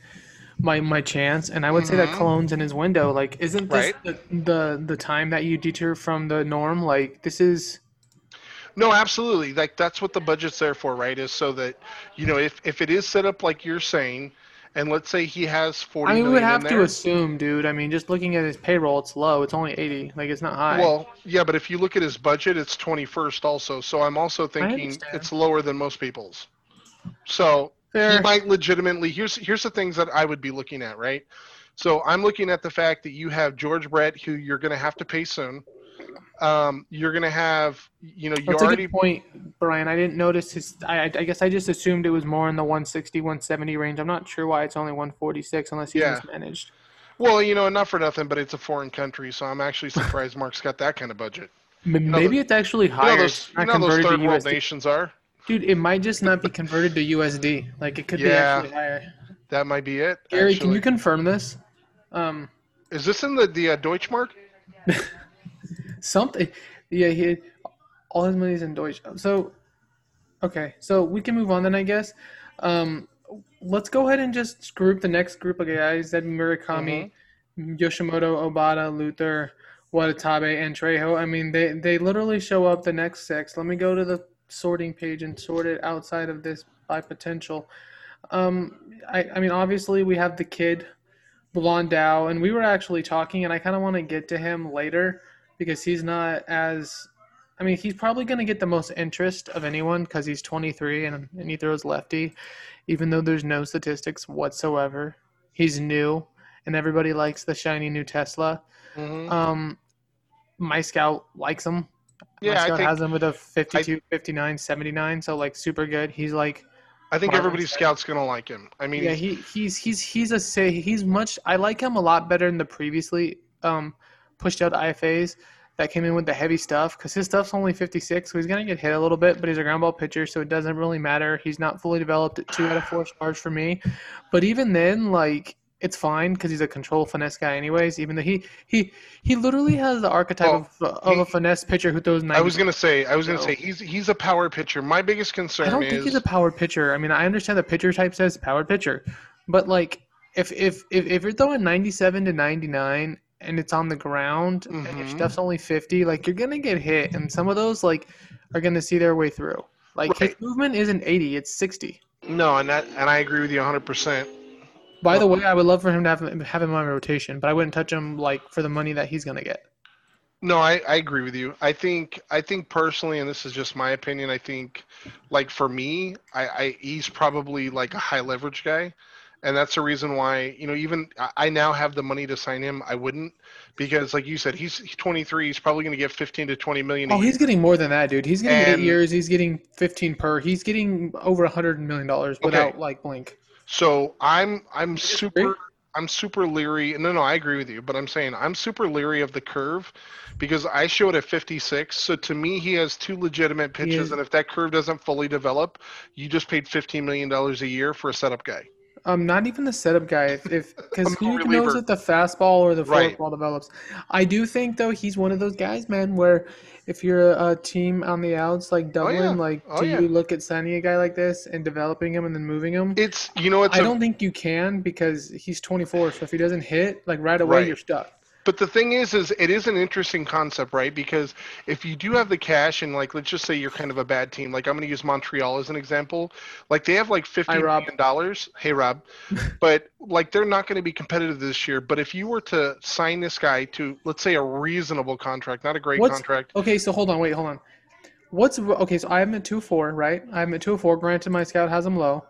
my my chance, and I would say that
Mhm.
Cologne's in his window. Like, isn't this the, the the time that you deter from the norm? Like, this is.
No, absolutely. Like that's what the budget's there for, right? Is so that you know if if it is set up like you're saying, and let's say he has forty
I mean, we would have to assume, dude. I mean, just looking at his payroll, it's low. It's only eighty. Like, it's not high.
Well, yeah, but if you look at his budget, it's 21st also. So I'm also thinking it's lower than most people's. So
Fair.
he might legitimately. Here's here's the things that I would be looking at, right? So I'm looking at the fact that you have George Brett, who you're going to have to pay soon. Um, you're going to have, you know, you
That's a
already.
good point, Brian. I didn't notice his. I, I guess I just assumed it was more in the 160, 170 range. I'm not sure why it's only 146 unless he's
Yeah.
mismanaged.
Well, you know, not for nothing, but it's a foreign country, so I'm actually surprised Mark's got that kind of budget.
M-
know,
Maybe it's actually
You know,
higher.
those, you know those third world nations are.
Dude, it might just not be converted to USD. Like it could be actually higher.
That might be it.
Gary, can you confirm this? Um,
Is this in the the uh, Deutschmark?
something. Yeah, he all his money's in Deutsch. So, okay, so we can move on then, I guess. Um, let's go ahead and just group the next group of guys: that Murakami, Yoshimoto, Obata, Luther, Watanabe, and Trejo. I mean, they they literally show up the next six. Let me go to the sorting page and sort it outside of this by potential. Um, I, I mean, obviously we have the kid, Blondau, and we were actually talking, and I kind of want to get to him later because he's not as. I mean, he's probably going to get the most interest of anyone because he's 23 and, and he throws lefty, even though there's no statistics whatsoever. He's new, and everybody likes the shiny new Tesla.
hmm
Um, my scout likes him.
Yeah,
my
I
scout
think-
has him with a 52, 59, 79, so like super good. He's like
I think everybody's
said.
scout's gonna like him. I mean,
yeah, he he's he's he's a say he's much. I like him a lot better than the previously um pushed out IFAs that came in with the heavy stuff because his stuff's only 56, so he's gonna get hit a little bit. But he's a ground ball pitcher, so it doesn't really matter. He's not fully developed at two out of four stars for me. But even then, like it's fine because he's a control finesse guy, anyways. Even though he he he literally has the archetype
Well,
of, of a finesse pitcher who throws 90.
I was gonna say, I was gonna
No.
say, he's he's a power pitcher. My biggest concern
I don't
is
think he's a power pitcher. I mean, I understand the pitcher type says power pitcher, but like if if if, if you're throwing 97 to 99 and it's on the ground and your
mm-hmm.
stuff's only 50, like you're gonna get hit, and some of those like are gonna see their way through. Like his movement isn't 80, it's 60.
No, and that and I agree with you 100. percent
By the way, I would love for him to have have him on rotation, but I wouldn't touch him like for the money that he's gonna get.
No, I, I agree with you. I think I think personally, and this is just my opinion. I think, like for me, I, I he's probably like a high leverage guy, and that's the reason why you know even I- I now have the money to sign him. I wouldn't because, like you said, he's, he's 23. He's probably going to get 15 to 20 million. a
Oh,
year.
he's getting more than that, dude. He's getting
And-
eight years. He's getting 15 per. He's getting over 100 million dollars without like blink.
So I'm I'm super? I'm super leery. No, no, I agree with you, but I'm saying I'm super leery of the curve because I showed at 56. So to me, he has two legitimate pitches, and if that curve doesn't fully develop, you just paid 15 million dollars a year for a setup guy.
Um, not even the setup guy. If because who
middle
knows
reliever.
if the fastball or the
Right.
forkball develops. I do think though he's one of those guys, man, where if you're a, a team on the outs like Dublin,
yeah.
like
Oh,
do
yeah.
you look at signing a guy like this and developing him and then moving him?
It's you know it's
I
a,
don't think you can because he's 24. So if he doesn't hit, like right away,
Right.
you're stuck.
But the thing is, is it is an interesting concept, right? Because if you do have the cash, and like, let's just say you're kind of a bad team. Like, I'm going to use Montreal as an example. Like, they have like fifty
Rob.
million dollars. Hey, Rob. but like, they're not going to be competitive this year. But if you were to sign this guy to, let's say, a reasonable contract, not a great
What's-
contract.
Okay, so hold on, wait, hold on. What's okay? So I have him at two four, right? I have him at two oh four. Granted, my scout has him low.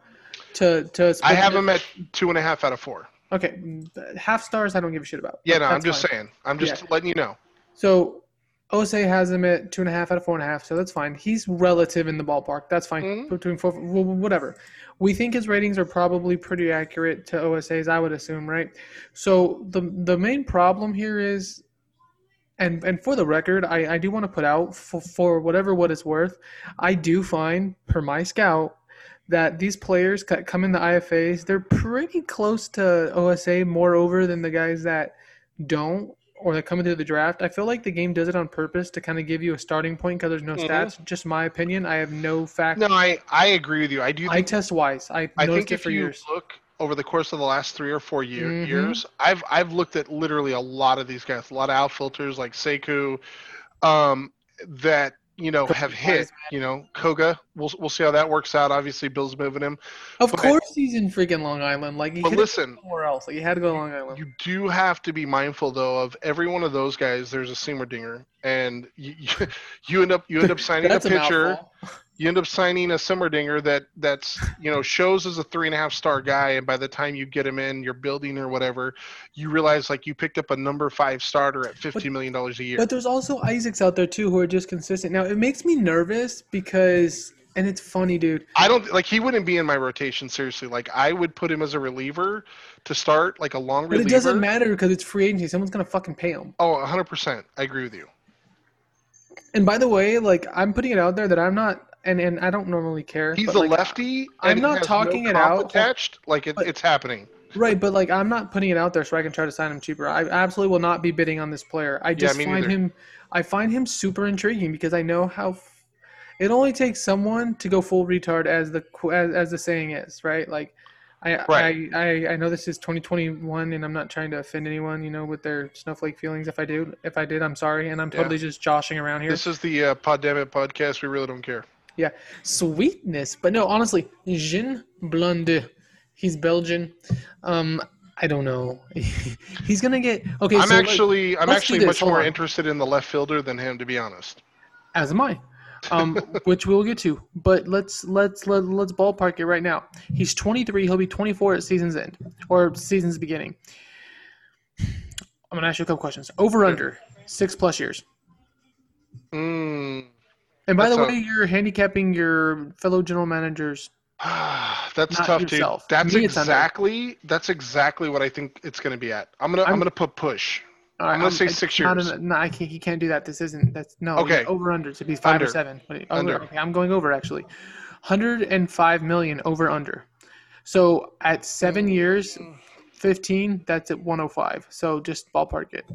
To to
I have him at two and a half out of four.
Okay, mm, half stars. I don't give a shit about.
Yeah, no, I'm just
fine.
saying. I'm just
Yeah.
letting you know.
So OSA has him at two and a half out of four and a half, so that's fine. He's relative in the ballpark. That's fine.
Mhm.
Between four, wh- wh- whatever. We think his ratings are probably pretty accurate to OSA's, I would assume, right? So the the main problem here is, and and for the record, I, I do want to put out for, for whatever what it's worth, I do find per my scout that these players that come in the IFAs, they're pretty close to OSA more over than the guys that don't or that come into the draft. I feel like the game does it on purpose to kind of give you a starting point because there's no
Mhm.
stats. Just my opinion. I have no fact.
No, I I agree with you. I do.
I test wise. I
I think
it
if
for
you
years.
look over the course of the last three or four year,
Mhm.
years, I've I've looked at literally a lot of these guys, a lot of out filters like Sekou, um, that you know have hit. You know, Koga. We'll we'll see how that works out. Obviously, Bill's moving him.
Of
but-
course, he's in freaking Long Island. Like he
But listen,
somewhere else. Like he had to go to Long Island.
you do have to be mindful though of every one of those guys. There's a seamer dinger, and you you, you end up you end up signing a pitcher. you end up signing a simmer dinger that that's you know shows as a three and a half star guy and by the time you get him in your building or whatever you realize like you picked up a number five starter at fifty million dollars a year
But there's also Isaacs out there too who are just consistent. Now it makes me nervous because, and it's funny, dude.
i don't like he wouldn't be in my rotation seriously like i would put him as a reliever to start like a long
But
reliever
it doesn't matter because it's free agency. Someone's gonna fucking pay him.
oh 100% i agree with you
And by the way, like I'm putting it out there that I'm not, and and I don't normally care.
he's a
like,
lefty
I'm not talking
no
it out.
attached like it,
But-
it's happening
Right, but like I'm not putting it out there so I can try to sign him cheaper. I absolutely will not be bidding on this player. I just
me
find
neither.
him I find him super intriguing because I know how f- it only takes someone to go full retard as the as, as the saying is, right? Like I,
Right.
I, I I know this is 2021 and I'm not trying to offend anyone, you know, with their snowflake feelings. If I do, if I did, I'm sorry, and I'm
Yeah.
totally just joshing around here.
this is the uh, Poddamit podcast we really don't care
sweetness. But no, honestly, Jean Blonde, he's Belgian. Um, I don't know. he's gonna get okay.
i'm
so, like,
actually i'm actually much
hold
more
on.
interested in the left fielder than him to be honest
as am I. Um, which we'll get to. But let's let's let, let's ballpark it right now. He's 23. He'll be 24 at season's end or season's beginning. I'm gonna ask you a couple questions. Over under six plus years.
mm.
And by
That's
the way, you're handicapping your fellow general managers.
that's tough,
yourself.
dude. That's exactly that's exactly what I think it's going to be at. I'm gonna I'm,
I'm-
gonna put push.
All
I'm gonna say
it's
six
not
years.
an- no, I can't. You can't do that. This isn't. That's no.
Okay.
Over under to be five
Under.
or seven. Wait,
Under.
Okay, I'm going over actually. 105 million over under. So at seven mm. years, 15. That's at 105. So just ballpark it.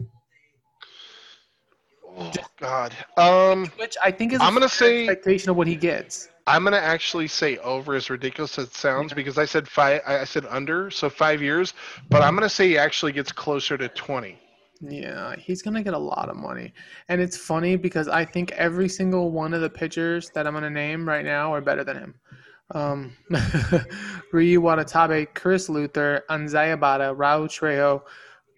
Oh God. Um,
Which I think is.
I'm gonna say-
expectation of what he gets.
I'm gonna actually say over as ridiculous as it sounds because I said five. I said under, so five years. But I'm gonna say he actually gets closer to 20.
Yeah, he's gonna get a lot of money, and it's funny because I think every single one of the pitchers that I'm gonna name right now are better than him. Um, Ryu Watanabe, Chris Luther, Anzaya Bada, Raul Trejo,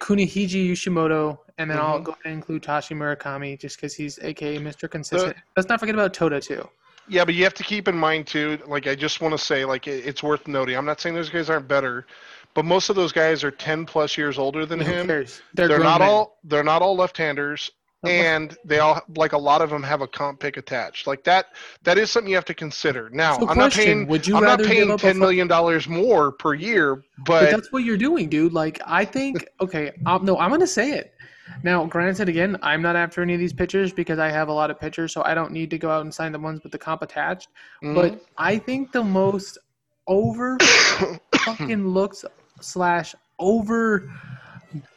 Kunihiji Yoshimoto, and then I'll
Mhm.
go ahead and include Tashi Murakami just because he's aka Mr. Consistent. Let's not forget about Toda too.
Yeah, but you have to keep in mind too. Like I just want to say, like it- it's worth noting. I'm not saying those guys aren't better, but most of those guys are 10 plus years older than him. They're,
grown
not
men.
all. They're not all left-handers. And they all like a lot of them have a comp pick attached. Like that, that is something you have to consider. Now,
So
I'm not paying.
would you
I'm not paying ten million dollars more per year,
But
but,
that's what you're doing, dude. Like, I think, okay, um, no, I'm going to say it. Now, granted, again, I'm not after any of these pitchers because I have a lot of pitchers, so I don't need to go out and sign the ones with the comp attached.
Mhm.
But I think the most over fucking looks slash over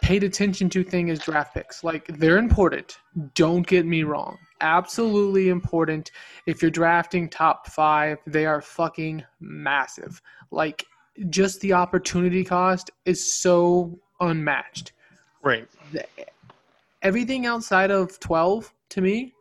paid attention to thing is draft picks. Like, they're important. Don't get me wrong. Absolutely important. If you're drafting top five, they are fucking massive. Like, just the opportunity cost is so unmatched.
right.
Everything outside of 12 to me,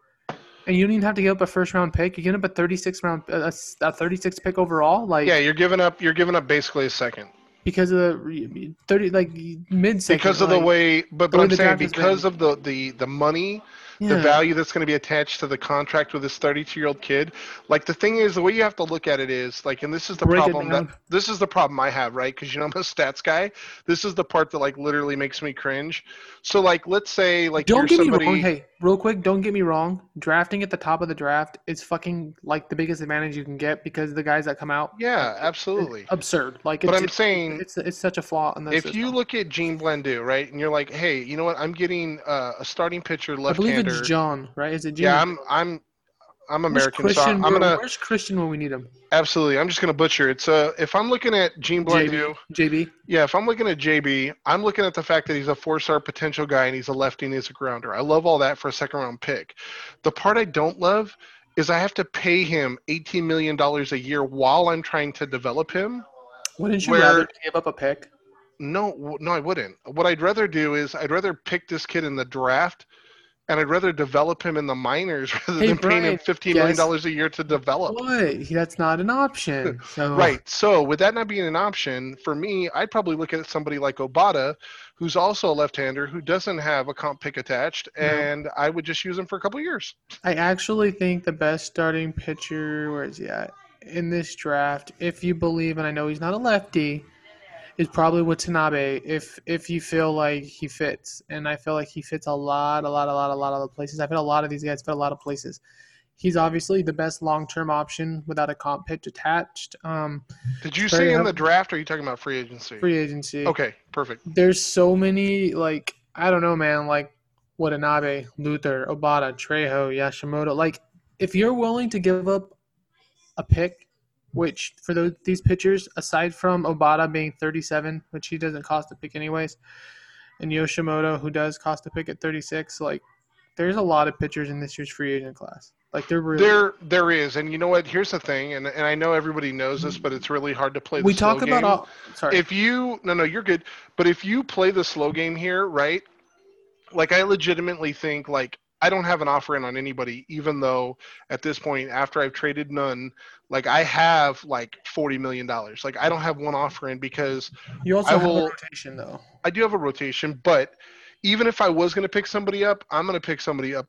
and you don't even have to give up a first round pick. You give up a 36 round, a, a 36 pick overall, like
Yeah, you're giving up. You're giving up basically a second
because of the 30, like mid second.
because of the way. But but I'm saying because of the the the money the value that's going to be attached to the contract with this 32 year old kid. Like the thing is the way you have to look at it is like and this is the
Break
problem that this is the problem i have right? Because you know i'm a stats guy. This is the part that like literally makes me cringe. So like let's say like
Don't
somebody
me wrong. Hey, real quick, don't get me wrong. Drafting at the top of the draft is fucking like the biggest advantage you can get because the guys that come out,
yeah
it's
absolutely
absurd. Like,
but i'm
it's,
saying
it's it's such a flaw in the
if
system.
you look at Gene Blendu, right, and you're like, hey, you know what? I'm getting uh, a starting pitcher left-hander.
I believe it's John, right? Is it Jim?
yeah, I'm, I'm, I'm American, so I'm gonna
Where's Christian when we need him?
absolutely. I'm just gonna butcher it. So if I'm looking at Gene Blendu,
JB.
Yeah, if I'm looking at JB, I'm looking at the fact that he's a four-star potential guy and he's a lefty and he's a grounder. I love all that for a second-round pick. The part I don't love is I have to pay him 18 million dollars a year while I'm trying to develop him.
Wouldn't you
Where-
rather give up a pick?
No, no, I wouldn't. What I'd rather do is I'd rather pick this kid in the draft, and I'd rather develop him in the minors rather
Hey,
than paying him fifteen million dollars a year to develop.
What? That's not an option. So
Right. So with that not being an option for me, I'd probably look at somebody like Obata, who's also a left-hander who doesn't have a comp pick attached,
No.
and I would just use him for a couple years.
I actually think the best starting pitcher, where is he at? In this draft, if you believe, and I know he's not a lefty, is probably Watanabe. If if you feel like he fits, and I feel like he fits a lot, a lot, a lot, a lot of the places. I've had a lot of these guys fit a lot of places. He's obviously the best long-term option without a comp pitch attached. Um,
Did you say in the draft? Or are you talking about free agency?
free agency.
Okay, perfect.
there's so many like I don't know, man. Like Watanabe, Luther, Obata, Trejo, Yoshimoto. Like if you're willing to give up a pick, which for those these pitchers, aside from Obata being 37, which he doesn't cost a pick anyways, and Yoshimoto, who does cost a pick at 36, like there's a lot of pitchers in this year's free agent class. Like they're really.
There, there is, and you know what? Here's the thing, and, and I know everybody knows this, but it's really hard to play. The
we talk about
game.
all. Sorry.
if you no no you're good but if you play the slow game here right like i legitimately think like i don't have an offer in on anybody even though at this point after i've traded none like i have like 40 million dollars like i don't have one offer in because
you also
I
have a
will-
rotation though.
i do have a rotation but even if i was going to pick somebody up i'm going to pick somebody up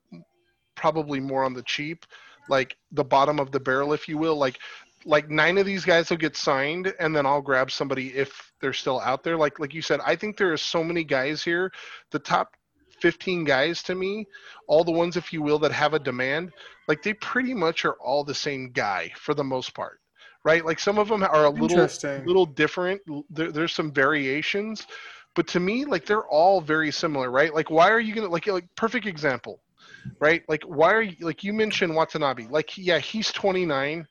probably more on the cheap like the bottom of the barrel if you will like like nine of these guys will get signed and then I'll grab somebody if they're still out there. Like like you said, I think there are so many guys here. The top 15 guys to me, all the ones if you will that have a demand, like they pretty much are all the same guy for the most part. Right? Like some of them are a little little different. There, there's some variations, but to me like they're all very similar, right? Like why are you to like like perfect example. Right? Like why are you like you mentioned Watanabe. Like yeah, he's 29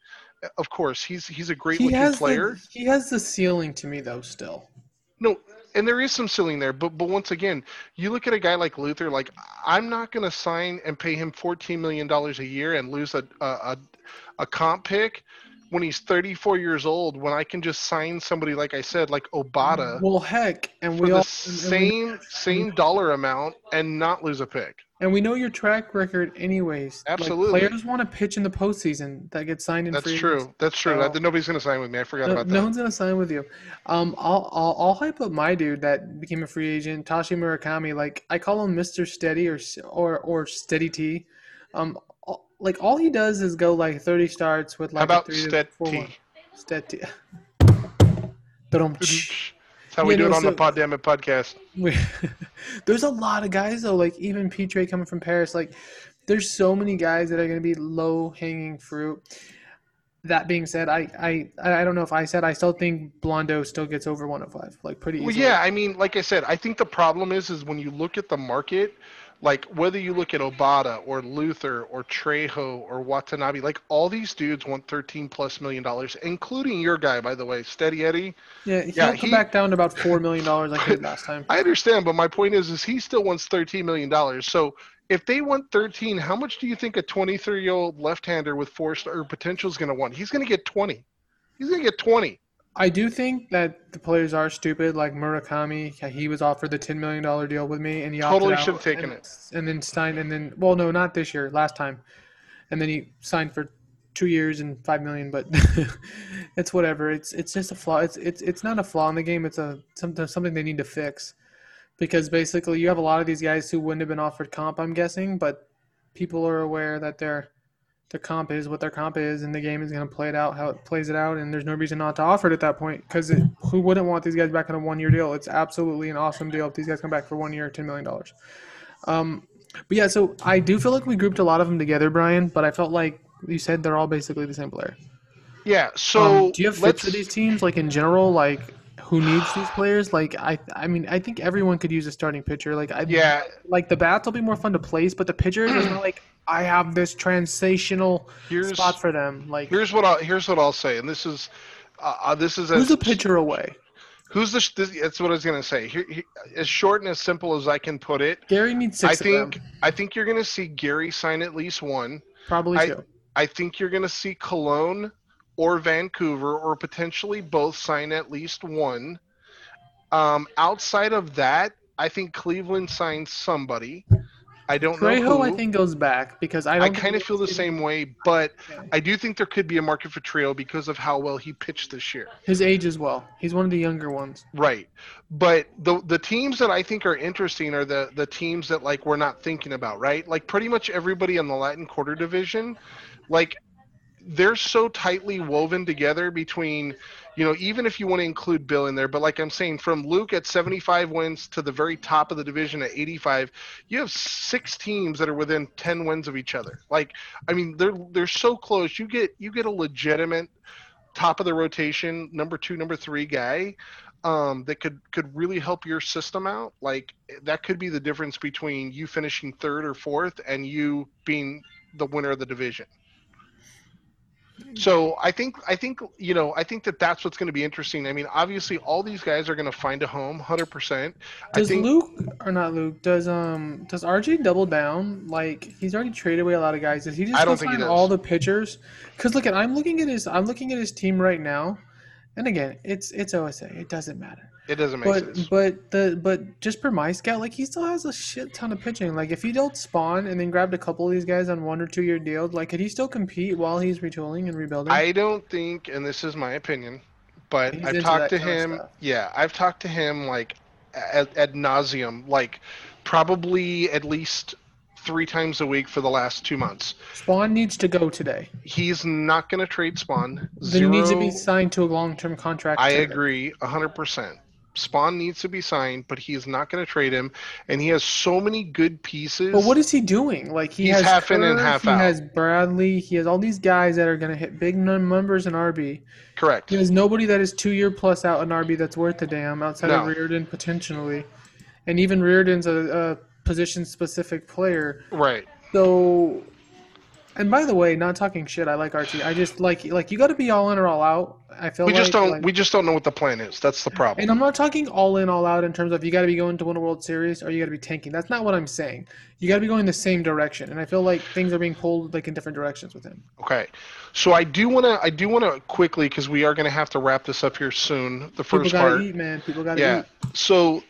of course he's he's a great
he
looking player
The, he has the ceiling to me though. Still.
no and there is some ceiling there, but but once again, you look at a guy like Luther. Like I'm not going to sign and pay him 14 million dollars a year and lose a, a a a comp pick when he's 34 years old. When I can just sign somebody like I said, like Obata,
Well, heck, and we
the
all
same same dollar amount and not lose a pick.
and we know your track record, anyways. Like,
Absolutely.
players want to pitch in the postseason that gets signed in.
That's true.
agency.
That's true.
So-
That- Nobody's going to sign with me. I forgot
No,
about that.
no one's gonna sign with you. Um, I'll, I'll I'll hype up my dude that became a free agent, Tashi Murakami. Like I call him Mister Steady or or or Steady T. Um, all, like all he does is go like thirty starts with like
How about
a three to four
T?
one. Steady. Dum,
That's how we
Yeah,
do
no,
it on the
so-
Pod Damn It podcast.
we- there's a lot of guys though, like even Petre coming from Paris. Like there's so many guys that are going to be low hanging fruit. That being said, I, I I don't know if I said I still think Blondo still gets over 105, like pretty
Well,
easily.
yeah, I mean, like I said, I think the problem is, is when you look at the market, like whether you look at Obata or Luther or Trejo or Watanabe, like all these dudes want 13 plus million dollars, including your guy, by the way, Steady Eddie.
Yeah, he'll
Yeah,
come
he-
back down to about four million dollars like he did last time.
I understand, but my point is, is he still wants 13 million dollars. So if they want 13, how much do you think a 23 year old left-hander with four star potential is going to want? He's going to get 20. He's going to get 20.
I do think that the players are stupid. Like Murakami, he was offered the ten million dollar deal with me, and he
Totally should have taken
and,
it.
And then signed, and then well, no, not this year, last time, and then he signed for two years and five million. But it's whatever. It's it's just a flaw. It's it's it's not a flaw in the game. It's a something something they need to fix, because basically you have a lot of these guys who wouldn't have been offered comp. I'm guessing, but people are aware that their their comp is what their comp is, and the game is going to play it out how it plays it out, and there's no reason not to offer it at that point because who wouldn't want these guys back on a one year deal? It's absolutely an awesome deal if these guys come back for one year, ten million dollars. Um, but yeah, so I do feel like we grouped a lot of them together, Brian. But I felt like you said they're all basically the same player.
Yeah. So
um, do you have fits for these teams, like in general, like who needs these players? Like I, I mean, I think everyone could use a starting pitcher. Like I,
Yeah.
like the bats will be more fun to place, but the pitchers is not like I have this transitional
Here's
spot for them. Like
here's what I'll here's what I'll say, and this is uh, uh, this is
who's a pitcher away?
Who's the? This, that's what I was gonna say. Here, here, as short and as simple as I can put it,
Gary needs six
I think
them,
I think you're gonna see Gary sign at least one.
probably
I-
two.
I think you're gonna see Cologne or Vancouver or potentially both sign at least one. Um, outside of that, I think Cleveland signs somebody. I don't know
Trejo. I think goes back because I
I kind of feel the same way, but
Yeah.
I do think there could be a market for Trejo because of how well he pitched this year.
His age as well. He's one of the younger ones.
Right. But the the teams that I think are interesting are the the teams that like we're not thinking about, right? Like pretty much everybody in the Latin Quarter division, like they're so tightly woven together between you know even if you want to include bill in there but like i'm saying from luke at 75 wins to the very top of the division at 85 you have six teams that are within 10 wins of each other. Like i mean they're they're so close. You get you get a legitimate top of the rotation number two number three guy um, that could could really help your system out. Like that could be the difference between you finishing third or fourth and you being the winner of the division so I think I think you know I think that that's what's going to be interesting. I mean, obviously, all these guys are going to find a home, hundred percent.
Does
think
Luke or not Luke? Does um does RJ double down? Like he's already traded away a lot of guys. Does he just
I don't he
all the pitchers? Because look at I'm looking at his I'm looking at his team right now, and again it's it's OSA. It doesn't matter.
it doesn't make
But
sense.
but the but just per my scout, like he still has a shit ton of pitching. Like if he don't spawn and then grabbed a couple of these guys on one or two year deals, like could he still compete while he's retooling and rebuilding?
I don't think, and this is my opinion, but
He's
I've talked to him. Yeah, I've talked to him like ad, ad nauseum, like probably at least three times a week for the last two months.
Spawn needs to go today.
He's not going to trade Spawn.
Then he needs to be signed to a long term contract.
I
today.
agree 100%. Spawn needs to be signed, but he's not going to trade him. And he has so many good pieces.
But what is he doing? Like he
He's
has
half in and half
he
out.
has Bradley. He has all these guys that are going to hit big num- numbers in RB.
Correct.
He has nobody that is two year plus out in RB that's worth a damn outside of Reardon potentially, and even Reardon's a, a position specific player.
Right.
So And by the way, not talking shit. I like RT. I just like like you got to be all in or all out. I feel
We
like,
just don't
like-
we just don't know what the plan is. That's the problem.
and I'm not talking all in, all out in terms of you got to be going to win a World Series or you got to be tanking. That's not what I'm saying. You got to be going the same direction, and I feel like things are being pulled like in different directions with him.
Okay, so I do want to I do want to quickly because we are going to have to wrap this up here soon. The
People
first
gotta
part,
eat, man. People gotta
yeah.
eat.
So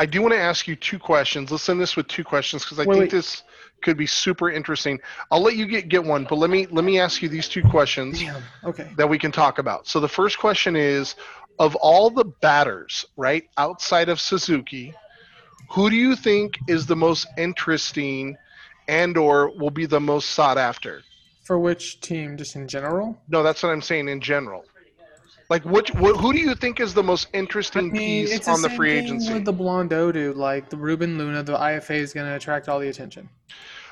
I do want to ask you two questions. Let's end this with two questions because I
Wait,
think
wait.
this could be super interesting. I'll let you get get one, but let me let me ask you these two questions
Damn. Okay.
that we can talk about. So the first question is, of all the batters, right outside of Suzuki, who do you think is the most interesting, and or will be the most sought after?
For which team? Just in general?
No, that's what I'm saying in general. Like, which, wh- who do you think is the most
I
interesting
mean,
piece on the
same
free agency?
with the Blondo dude, like the Ruben Luna. The IFA is gonna attract all the attention.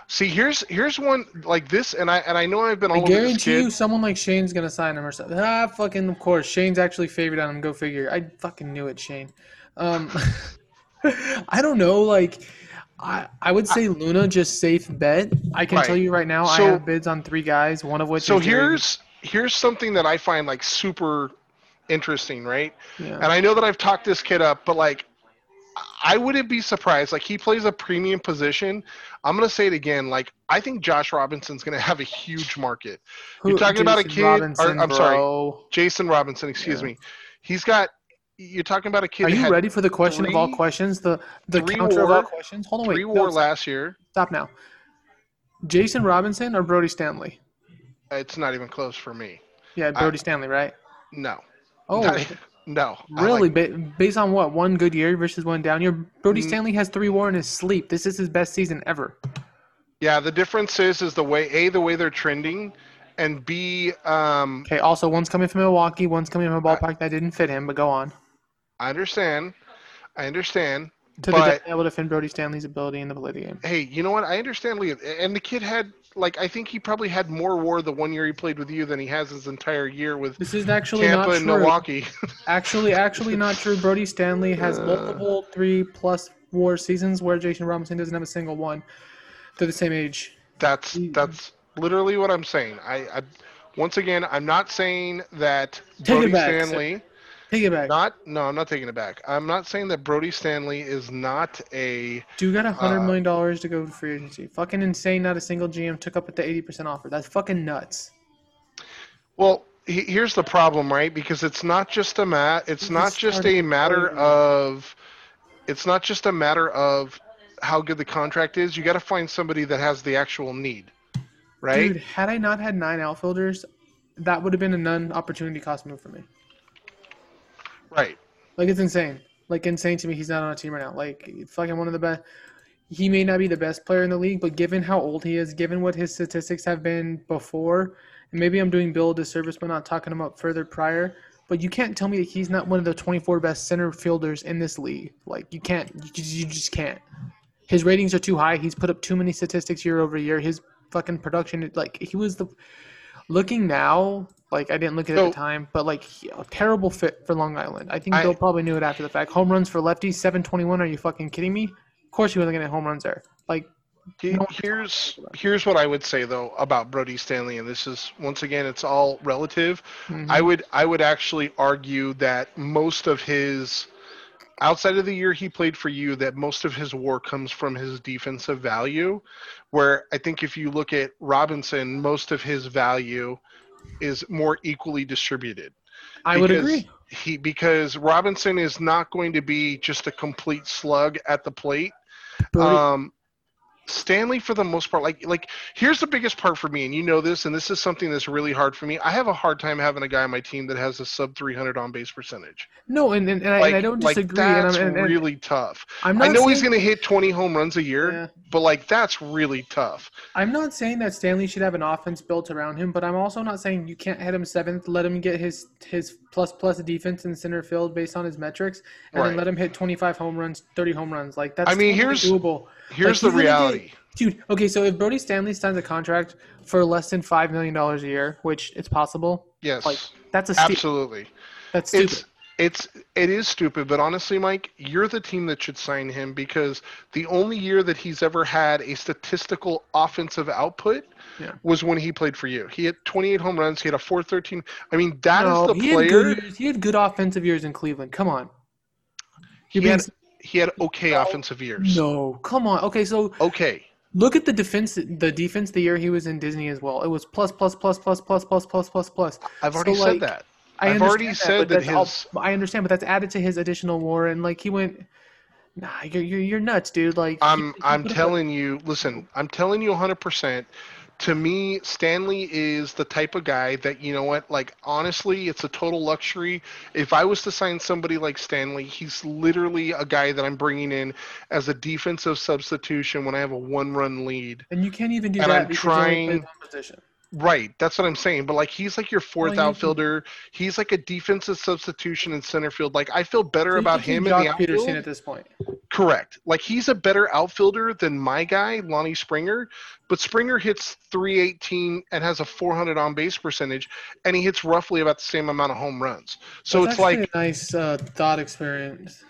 See, here's here's one like this, and I and I know I've been all
I guarantee you, someone like Shane's gonna sign him or something. Ah, fucking of course. Shane's actually favored on him. Go figure. I fucking knew it, Shane. Um, I don't know. Like, I I would say Luna just safe bet. I can
Right.
tell you right now, I have bids on three guys. One of which
So here's here's something that I find like super interesting, right?
yeah.
And I know that I've talked this kid up, but like, I wouldn't be surprised. Like, he plays a premium position. I'm gonna say it again. Like, I think Josh Robinson's gonna have a huge market.
Who-
you're talking about a
Jason
kid- or- I'm sorry. Jason Robinson, excuse
Yeah.
me. He's got. You're talking about a kid.
Are you ready for the question of all questions? The the
three
counter of all questions. Hold on, wait.
Three
no,
WAR
stop-
last year.
Stop now. Jason Robinson or Brody Stanley?
It's not even close for me.
Yeah,
I-
Brody Stanley, right?
No.
Oh,
no.
Really?
like-
ba- based on what? One good year versus one down year? Brody
Mm.
Stanley has three WAR in his sleep. This is his best season ever.
yeah, the difference is is the way a the way they're trending, and b um
Okay. Also, one's coming from Milwaukee. One's coming from a ballpark that didn't fit him. But go on.
I understand, I understand.
To
But-
the depth able to defend Brody Stanley's ability in the play the game.
Hey, you know what? I understand, Lee. And the kid had like I think he probably had more WAR the one year he played with you than he has his entire year with
This is actually
Tampa
not true.
Milwaukee.
Actually, actually not true. Brody Stanley has
Uh.
multiple three plus WAR seasons where Jason Robinson doesn't have a single one. They're the same age.
That's that's literally what I'm saying. I, I once again I'm not saying that Brody
back,
Stanley
Take it back.
not no I'm not taking it back. I'm not saying that Brody Stanley is not a
Dude got a hundred
Uh,
million dollars to go to free agency. Fucking insane. Not a single GM took up at the eighty percent offer. That's fucking nuts.
well. he- Here's the problem, right? Because it's not just a mat. It's not just a matter of. It's not just a matter of how good the contract is. You got to find somebody that has the actual need, right?
Dude, had I not had nine outfielders, that would have been a non opportunity cost move for me.
Right.
Like it's insane. Like insane to me. He's not on a team right now. Like fucking one of the best. He may not be the best player in the league, but given how old he is, given what his statistics have been before, and maybe I'm doing Bill a disservice by not talking him up further prior. But you can't tell me that he's not one of the 24 best center fielders in this league. Like you can't. You just, you just can't. His ratings are too high. He's put up too many statistics year over year. His fucking production, like he was the. Looking now, like I didn't look at it at the time, but like he- a terrible fit for Long Island. I think
I-
Bill probably knew it after the fact. Home runs for lefties, 721. Are you fucking kidding me? Of course he wasn't getting home runs there. Like No.
Here's here's what I would say though about Brody Stanley, and this is once again it's all relative.
mhm.
I would I would actually argue that most of his outside of the year he played for you, that most of his WAR comes from his defensive value. Where I think if you look at Robinson, most of his value is more equally distributed.
I would agree.
He because Robinson is not going to be just a complete slug at the plate. Um, Stanley, for the most part, like like here's the biggest part for me, and you know this, and this is something that's really hard for me. I have a hard time having a guy on my team that has a sub 300 on base percentage.
no, and and, and, I,
Like,
and I don't
like
disagree. and
that's
I'm, and, and
really tough. I know he's going to hit 20 home runs a year,
Yeah.
but like that's really tough.
I'm not saying that Stanley should have an offense built around him, but I'm also not saying you can't hit him seventh, let him get his his plus plus defense in center field based on his metrics, and
Right.
then let him hit 25 home runs, 30 home runs. Like that's
I mean,
totally
here's-
doable.
Here's
Like,
the
he's gonna get-
reality.
Dude, okay, so if Brody Stanley signs a contract for less than five million dollars a year, which it's possible,
Yes,
like that's a steal.
absolutely.
That's stupid.
It's It's it is stupid, but honestly, Mike, you're the team that should sign him because the only year that he's ever had a statistical offensive output
Yeah.
was when he played for you. He had 28 home runs. He had a 413. I mean, that is
No,
the
he had
player.
good. He had good offensive years in Cleveland. Come on.
He
You're
had he had okay offensive years.
no, come on. Okay, so
Okay.
look at the defense. The defense the year he was in Disney as well. It was plus plus plus plus plus plus plus plus plus.
I've
So,
already
like,
said that.
I
I've already
understand
said that
that's all-
his-
I understand, but that's added to his additional WAR, and like he went. Nah, you're you're, you're nuts, dude. Like
I'm
he- he
I'm telling you, listen, I'm telling you 100%. To me, Stanley is the type of guy that you know what, like honestly, it's a total luxury. If I was to sign somebody like Stanley, he's literally a guy that I'm bringing in as a defensive substitution when I have a one-run lead.
And you can't even do
and
that
I'm
because you only play
trying-
position.
Right, that's what I'm saying. But like he's like your fourth
Well,
outfielder. He's like a defensive substitution in center field. Like I feel better
So
about him in the outfield.
Peterson at this point.
Correct. Like he's a better outfielder than my guy, Lonnie Springer. But Springer hits 318 and has a 400 on base percentage, and he hits roughly about the same amount of home runs. So
That's
it's like,
a nice uh, thought experience.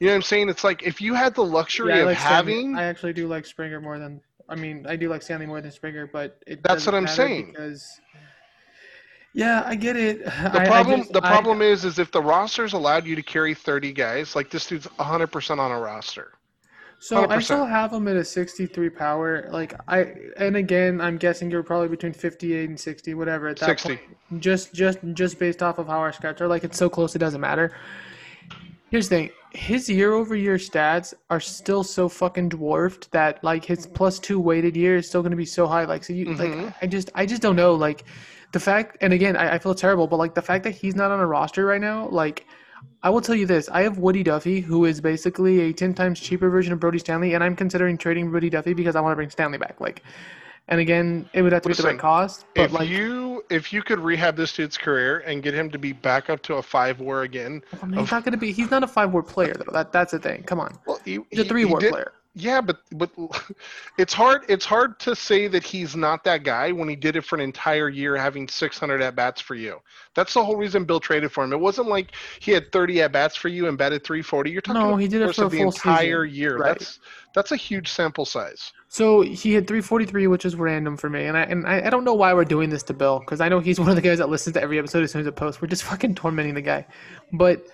you know what I'm saying? It's like if you had the luxury
Yeah,
of
like
having,
I actually do like Springer more than. I mean, I do like Stanley more than Springer, but it.
That's what I'm saying.
Because. Yeah, I get it.
the
I, I
problem
just-
the
I-
problem is is if the roster's allowed you to carry 30 guys, like this dude's 100% on a roster.
So I
100%.
still have him at a 63 power. Like I, and again, I'm guessing you're probably between 58 and 60, whatever. At that
60.
point, just just just based off of how our scouts are, like it's so close, it doesn't matter. Here's the thing: his year-over-year stats are still so fucking dwarfed that like his plus two weighted year is still going to be so high. Like so, you
Mhm.
like I just I just don't know. Like the fact, and again, I, I feel terrible, but like the fact that he's not on a roster right now, like. I will tell you this: I have Woody Duffy, who is basically a ten times cheaper version of Brody Stanley, and I'm considering trading Woody Duffy because I want to bring Stanley back. Like, and again, it would have to be at the right cost. But
If
like,
you if you could rehab this dude's career and get him to be back up to a five WAR again,
I mean, he's not going to be. He's not a five WAR player though. That that's the thing. Come on,
well, he,
he's a three WAR player.
Yeah, but but it's hard. It's hard to say that he's not that guy when he did it for an entire year, having 600 at bats for you. That's the whole reason Bill traded for him. It wasn't like he had 30 at bats for you and batted 340. You're talking
No,
about
he did it
the
for a
the
full
entire
season.
year.
Right.
That's that's a huge sample size.
So he had 343, which is random for me, and I and I, I don't know why we're doing this to Bill because I know he's one of the guys that listens to every episode as soon as it posts. We're just fucking tormenting the guy, but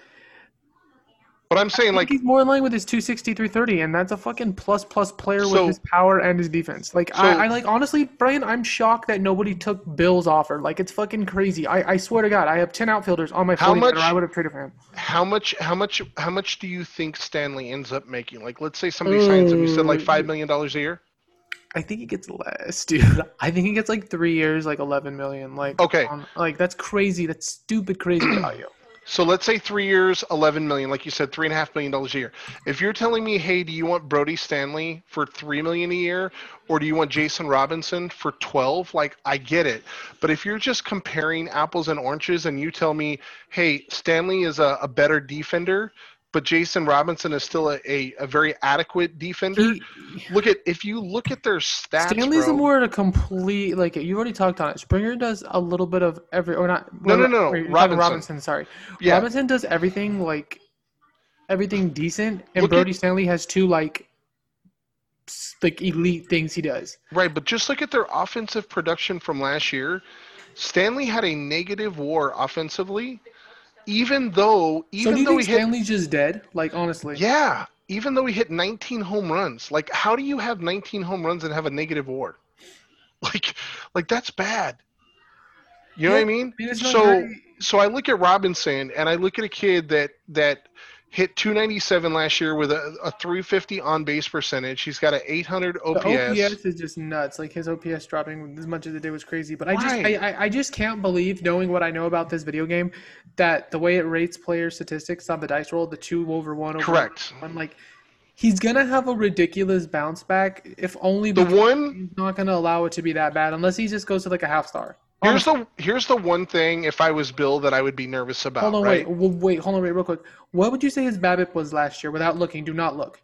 But I'm saying like
he's more in line with his 260, 330, and that's a fucking plus plus player
So-
with his power and his defense. Like
So-
I, I like honestly, Brian, I'm shocked that nobody took Bill's offer. Like it's fucking crazy. I, I swear to God, I have 10 outfielders on my
How
40
much-
I would have traded for him.
how much how much how much do you think Stanley ends up making? Like let's say somebody signs him. You said like five million dollars a year.
I think he gets less, dude. I think he gets like three years, like 11 million. Like
Okay.
on- like that's crazy. That's stupid crazy value.
So let's say three years, eleven million, like you said, three and a half million dollars a year. If you're telling me, hey, do you want Brody Stanley for three million a year, or do you want Jason Robinson for twelve? Like, I get it, but if you're just comparing apples and oranges, and you tell me, hey, Stanley is a, a better defender, but Jason Robinson is still a, a, a very adequate defender.
He,
look at if you look at their stats,
Stanley's
bro.
more of a complete like you already talked on it. Springer does a little bit of every or not.
No, no, no, Robinson.
Robinson, sorry.
yeah,
Robinson does everything like everything decent, and
Look at-
Brody Stanley has two like like elite things he does.
Right, but just look at their offensive production from last year. Stanley had a negative WAR offensively, even though
So
even
do you
though
think
he hit
Stanley's just dead? Like honestly,
yeah, even though he hit 19 home runs. Like, how do you have 19 home runs and have a negative WAR? Like, like that's bad. You know what I
Yeah,
mean?
I mean,
So,
very-
so I look at Robinson and I look at a kid that that hit 297 last year with a, a 350 on base percentage. He's got an 800 OPS.
The OPS is just nuts. Like his OPS dropping as much as it did was crazy. But I just
Why?
I, I, I just can't believe knowing what I know about this video game that the way it rates player statistics on the dice roll, the two over one over
Correct.
one, like he's gonna have a ridiculous bounce back if only
The one
he's not gonna allow it to be that bad unless he just goes to like a half star.
Um, here's the here's the one thing if I was Bill that I would be nervous about.
Hold on,
right?
wait, wait, hold on, wait, real quick. What would you say his BABIP was last year without looking? Do not look.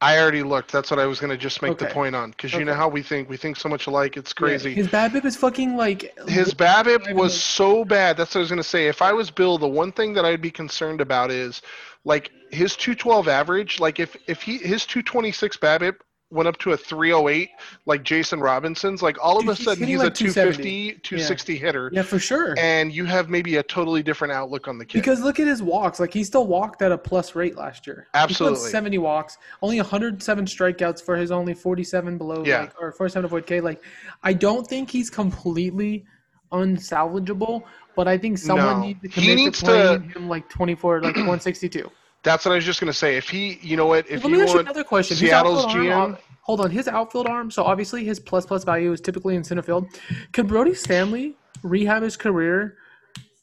I already looked. That's what I was going to just make the point on because you know how we think. We think so much alike. It's crazy.
Yeah, his BABIP is fucking like
His BABIP was so bad. That's what I was going to say. If I was Bill, the one thing that I'd be concerned about is like his 212 average. Like if if he his 226 BABIP went up to a 308, like Jason Robinson's, like all of
Dude,
a sudden
hitting
he's
like
a 250, 260 hitter,
Yeah, for sure.
and you have maybe a totally different outlook on the kid.
Because look at his walks. Like he still walked at a plus rate last year.
Absolutely.
put 70 walks, only 107 strikeouts for his only 47 below
Yeah.
like or 47 avoid K. Like I don't think he's completely unsalvageable, but I think someone
No.
needs to
He
commit
needs
to
to-
playing him like 24, like 162.
That's what I was just going to say. If he, you know what, if
Let
you
me ask you another question.
Seattle's GM?
arm, hold on, his outfield arm. So obviously his plus plus value is typically in center field. Could Brody Stanley rehab his career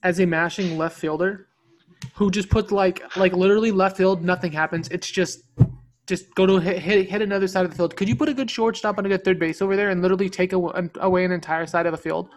as a mashing left fielder, who just puts like like literally left field, nothing happens. It's just just go to hit, hit hit another side of the field. Could you put a good shortstop and a good third base over there and literally take aw- away an entire side of a field?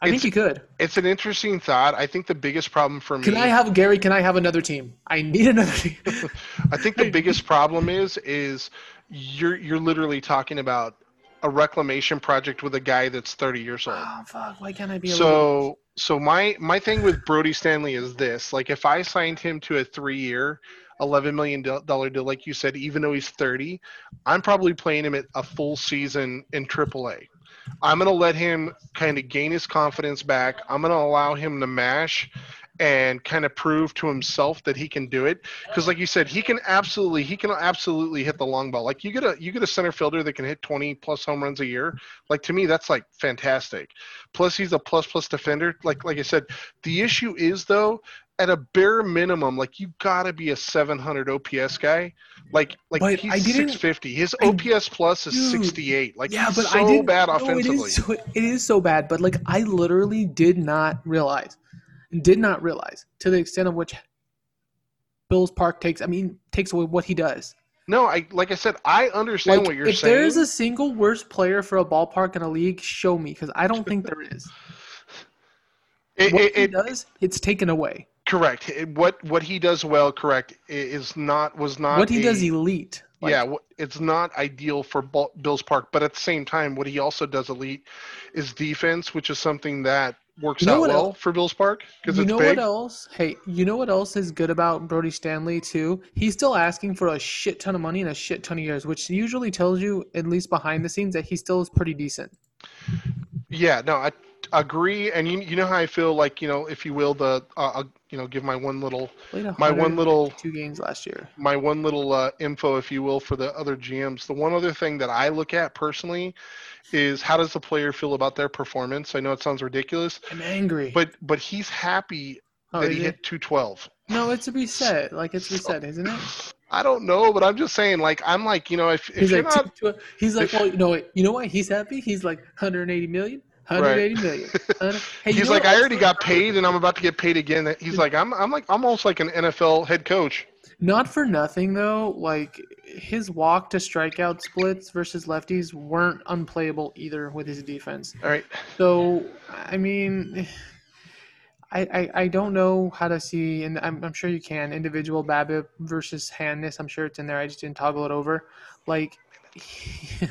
I think you could.
it's an interesting thought. I think the biggest problem for me
Can I have Gary? Can I have another team? I need another team.
I think the biggest problem is is you're you're literally talking about a reclamation project with a guy that's 30 years old.
oh fuck! Why can't I be little?
So so my my thing with Brody Stanley is this: like if I signed him to a three-year, 11 million dollar deal, like you said, even though he's 30, I'm probably playing him at a full season in AAA. I'm gonna let him kind of gain his confidence back. I'm gonna allow him to mash and kind of prove to himself that he can do it. Because like you said he can absolutely he can absolutely hit the long ball. Like you get a you get a center fielder that can hit 20 plus home runs a year. Like to me that's like fantastic. Plus he's a plus plus defender. Like like i said the issue is though at a bare minimum like you've gotta be a 700 OPS guy like like
But
he's
I
650 his
I-
OPS plus is
Dude,
68 like
Yeah, but
so
I didn't.
bad
no, It is, so, it is so bad, but like I literally did not realize, did not realize to the extent of which Bills Park takes. I mean, takes away what he does.
no i like i said i understand
Like,
what you're
if
saying If
there is a single worst player for a ballpark in a league, show me because I don't think there is.
It-
What
it-
he
it-
does, it's taken away.
Correct what what he does well correct is not was not
What he
a-
does, elite. Like,
yeah, it's not ideal for Bills Park, but at the same time, what he also does elite is defense, which is something that works
You know
out well
else-
for Bills Park because
You
it's
know
big.
what else? Hey, you know what else is good about Brody Stanley too? He's still asking for a shit ton of money and a shit ton of years, which usually tells you, at least behind the scenes, that he still is pretty decent.
Yeah, no, I agree, and you you know how I feel like you know, if you will, the uh, I'll, you know, give my one little my one little
two games last year.
my one little uh, info, if you will, for the other GMs. The one other thing that I look at personally is how does the player feel about their performance? I know it sounds ridiculous,
I'm angry.
but but he's happy
oh,
that he
it?
hit 212.
No, it's a reset. Like it's reset, isn't it?
I don't know, but I'm just saying, like, I'm like, you know, if, if
He's
you're
like,
not,
two- two- he's like,
if-
well, you know, what- you know why he's happy? He's like 180 million, 180 million. Hundred- Hey,
he's like, I already got paid and I'm about to get paid again. He's like, I'm, I'm like, almost like an NFL head coach.
Not for nothing though. Like his walk to strikeout splits versus lefties weren't unplayable either with his defense.
All right.
So I mean, I I, I don't know how to see, and I'm, I'm sure you can individual BABIP versus handness. I'm sure it's in there. I just didn't toggle it over. Like.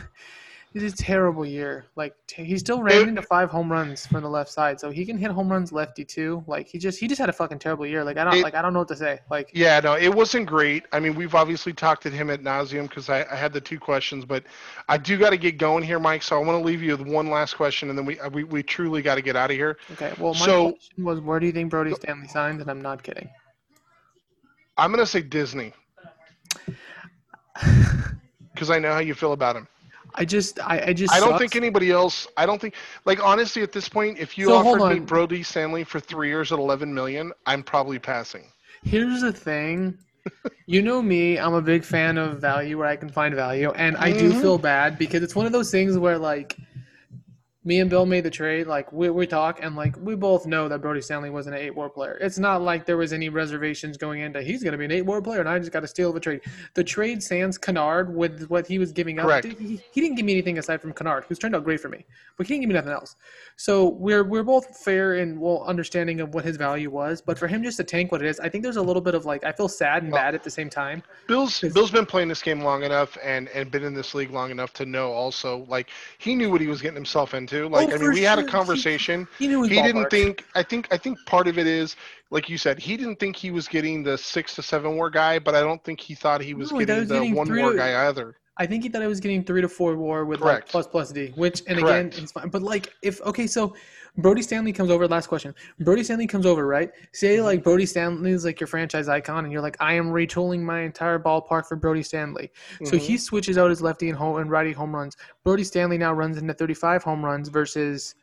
It's a terrible year. Like t- he still ran into five home runs from the left side, so he can hit home runs lefty too. Like he just he just had a fucking terrible year. Like I don't
It-
like I don't know what to say. Like
Yeah, no, it wasn't great. I mean, we've obviously talked to him at nauseum because I, I had the two questions, but I do got to get going here, Mike. So I want to leave you with one last question, and then we uh, we, we truly got to get out of here.
Okay. Well, my
So-
question was, where do you think Brody Stanley signed? And I'm not kidding.
I'm gonna say Disney because I know how you feel about him.
I just, I, I just.
I don't
sucks.
think anybody else. I don't think like honestly at this point, if you
So,
offered me. Brody Stanley for three years at 11 million, I'm probably passing.
Here's the thing. You know me, I'm a big fan of value where I can find value, and I do
Mhm.
feel bad because it's one of those things where like me and Bill made the trade. Like we, we talk and like we both know that Brody Stanley wasn't an eight WAR player. It's not like there was any reservations going into he's going to be an eight WAR player and I just got to steal the trade. The trade sans Kennard with what he was giving up. He, he didn't give me anything aside from Kennard, who's turned out great for me, but he didn't give me nothing else. So we're we're both fair in well understanding of what his value was. But for him just to tank what it is, I think there's a little bit of like I feel sad and bad at the same time.
Bill's Bill's been playing this game long enough and and been in this league long enough to know also like he knew what he was getting himself into. Like
Oh,
I mean, we had a
sure. He-
conversation.
He knew
He didn't think. I think. I think part of it is like you said. He didn't think he was getting the six to seven WAR guy, but I don't think he thought he was
No, he thought he
getting
was
the
getting
one
three
WAR guy either.
I think he thought I was getting three to four WAR with like plus plus D, which and
Correct.
again it's fine. But like if okay, so Brody Stanley comes over. Last question. Brody Stanley comes over, right? Say
Mm-hmm.
like Brody Stanley is like your franchise icon, and you're like, I am retooling my entire ballpark for Brody Stanley. So
Mhm.
he switches out his lefty and home and righty home runs. Brody Stanley now runs into 35 home runs versus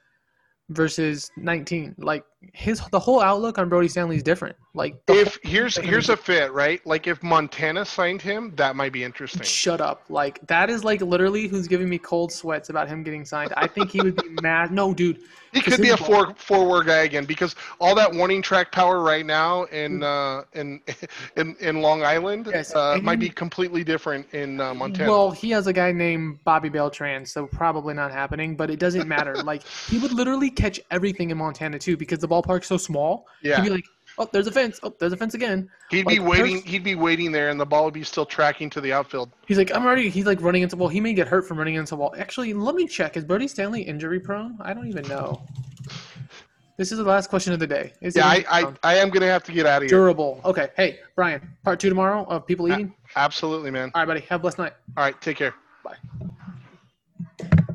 versus 19. Like his the whole outlook on Brody Stanley is different. Like
If here's here's a fit, right? Like if Montana signed him, that might be interesting.
Shut up. Like that is like literally who's giving me cold sweats about him getting signed. I think he would be mad. No, dude.
He could be a
ball-
four four WAR guy again because all that warning track power right now in uh, in in in Long Island
Yes,
uh, might be completely different in uh, Montana.
Well, he has a guy named Bobby Beltran, so probably not happening, but it doesn't matter. like he would literally catch everything in Montana too because the ballpark's so small.
yeah,
He'd be like, "Oh, there's a fence. Oh, there's a fence again."
he'd be waiting. He'd be waiting there, and the ball would be still tracking to the outfield.
He's like, "I'm already." He's like running into well, he may get hurt from running into the wall. Actually, let me check. Is Brody Stanley injury prone? I don't even know. This is the last question of the day. Is
Yeah, I, I? I am gonna have to get out of here.
durable. Okay. Hey, Brian, part two tomorrow of people eating.
Absolutely, man.
All right, buddy. Have a blessed night.
All right, take care.
Bye.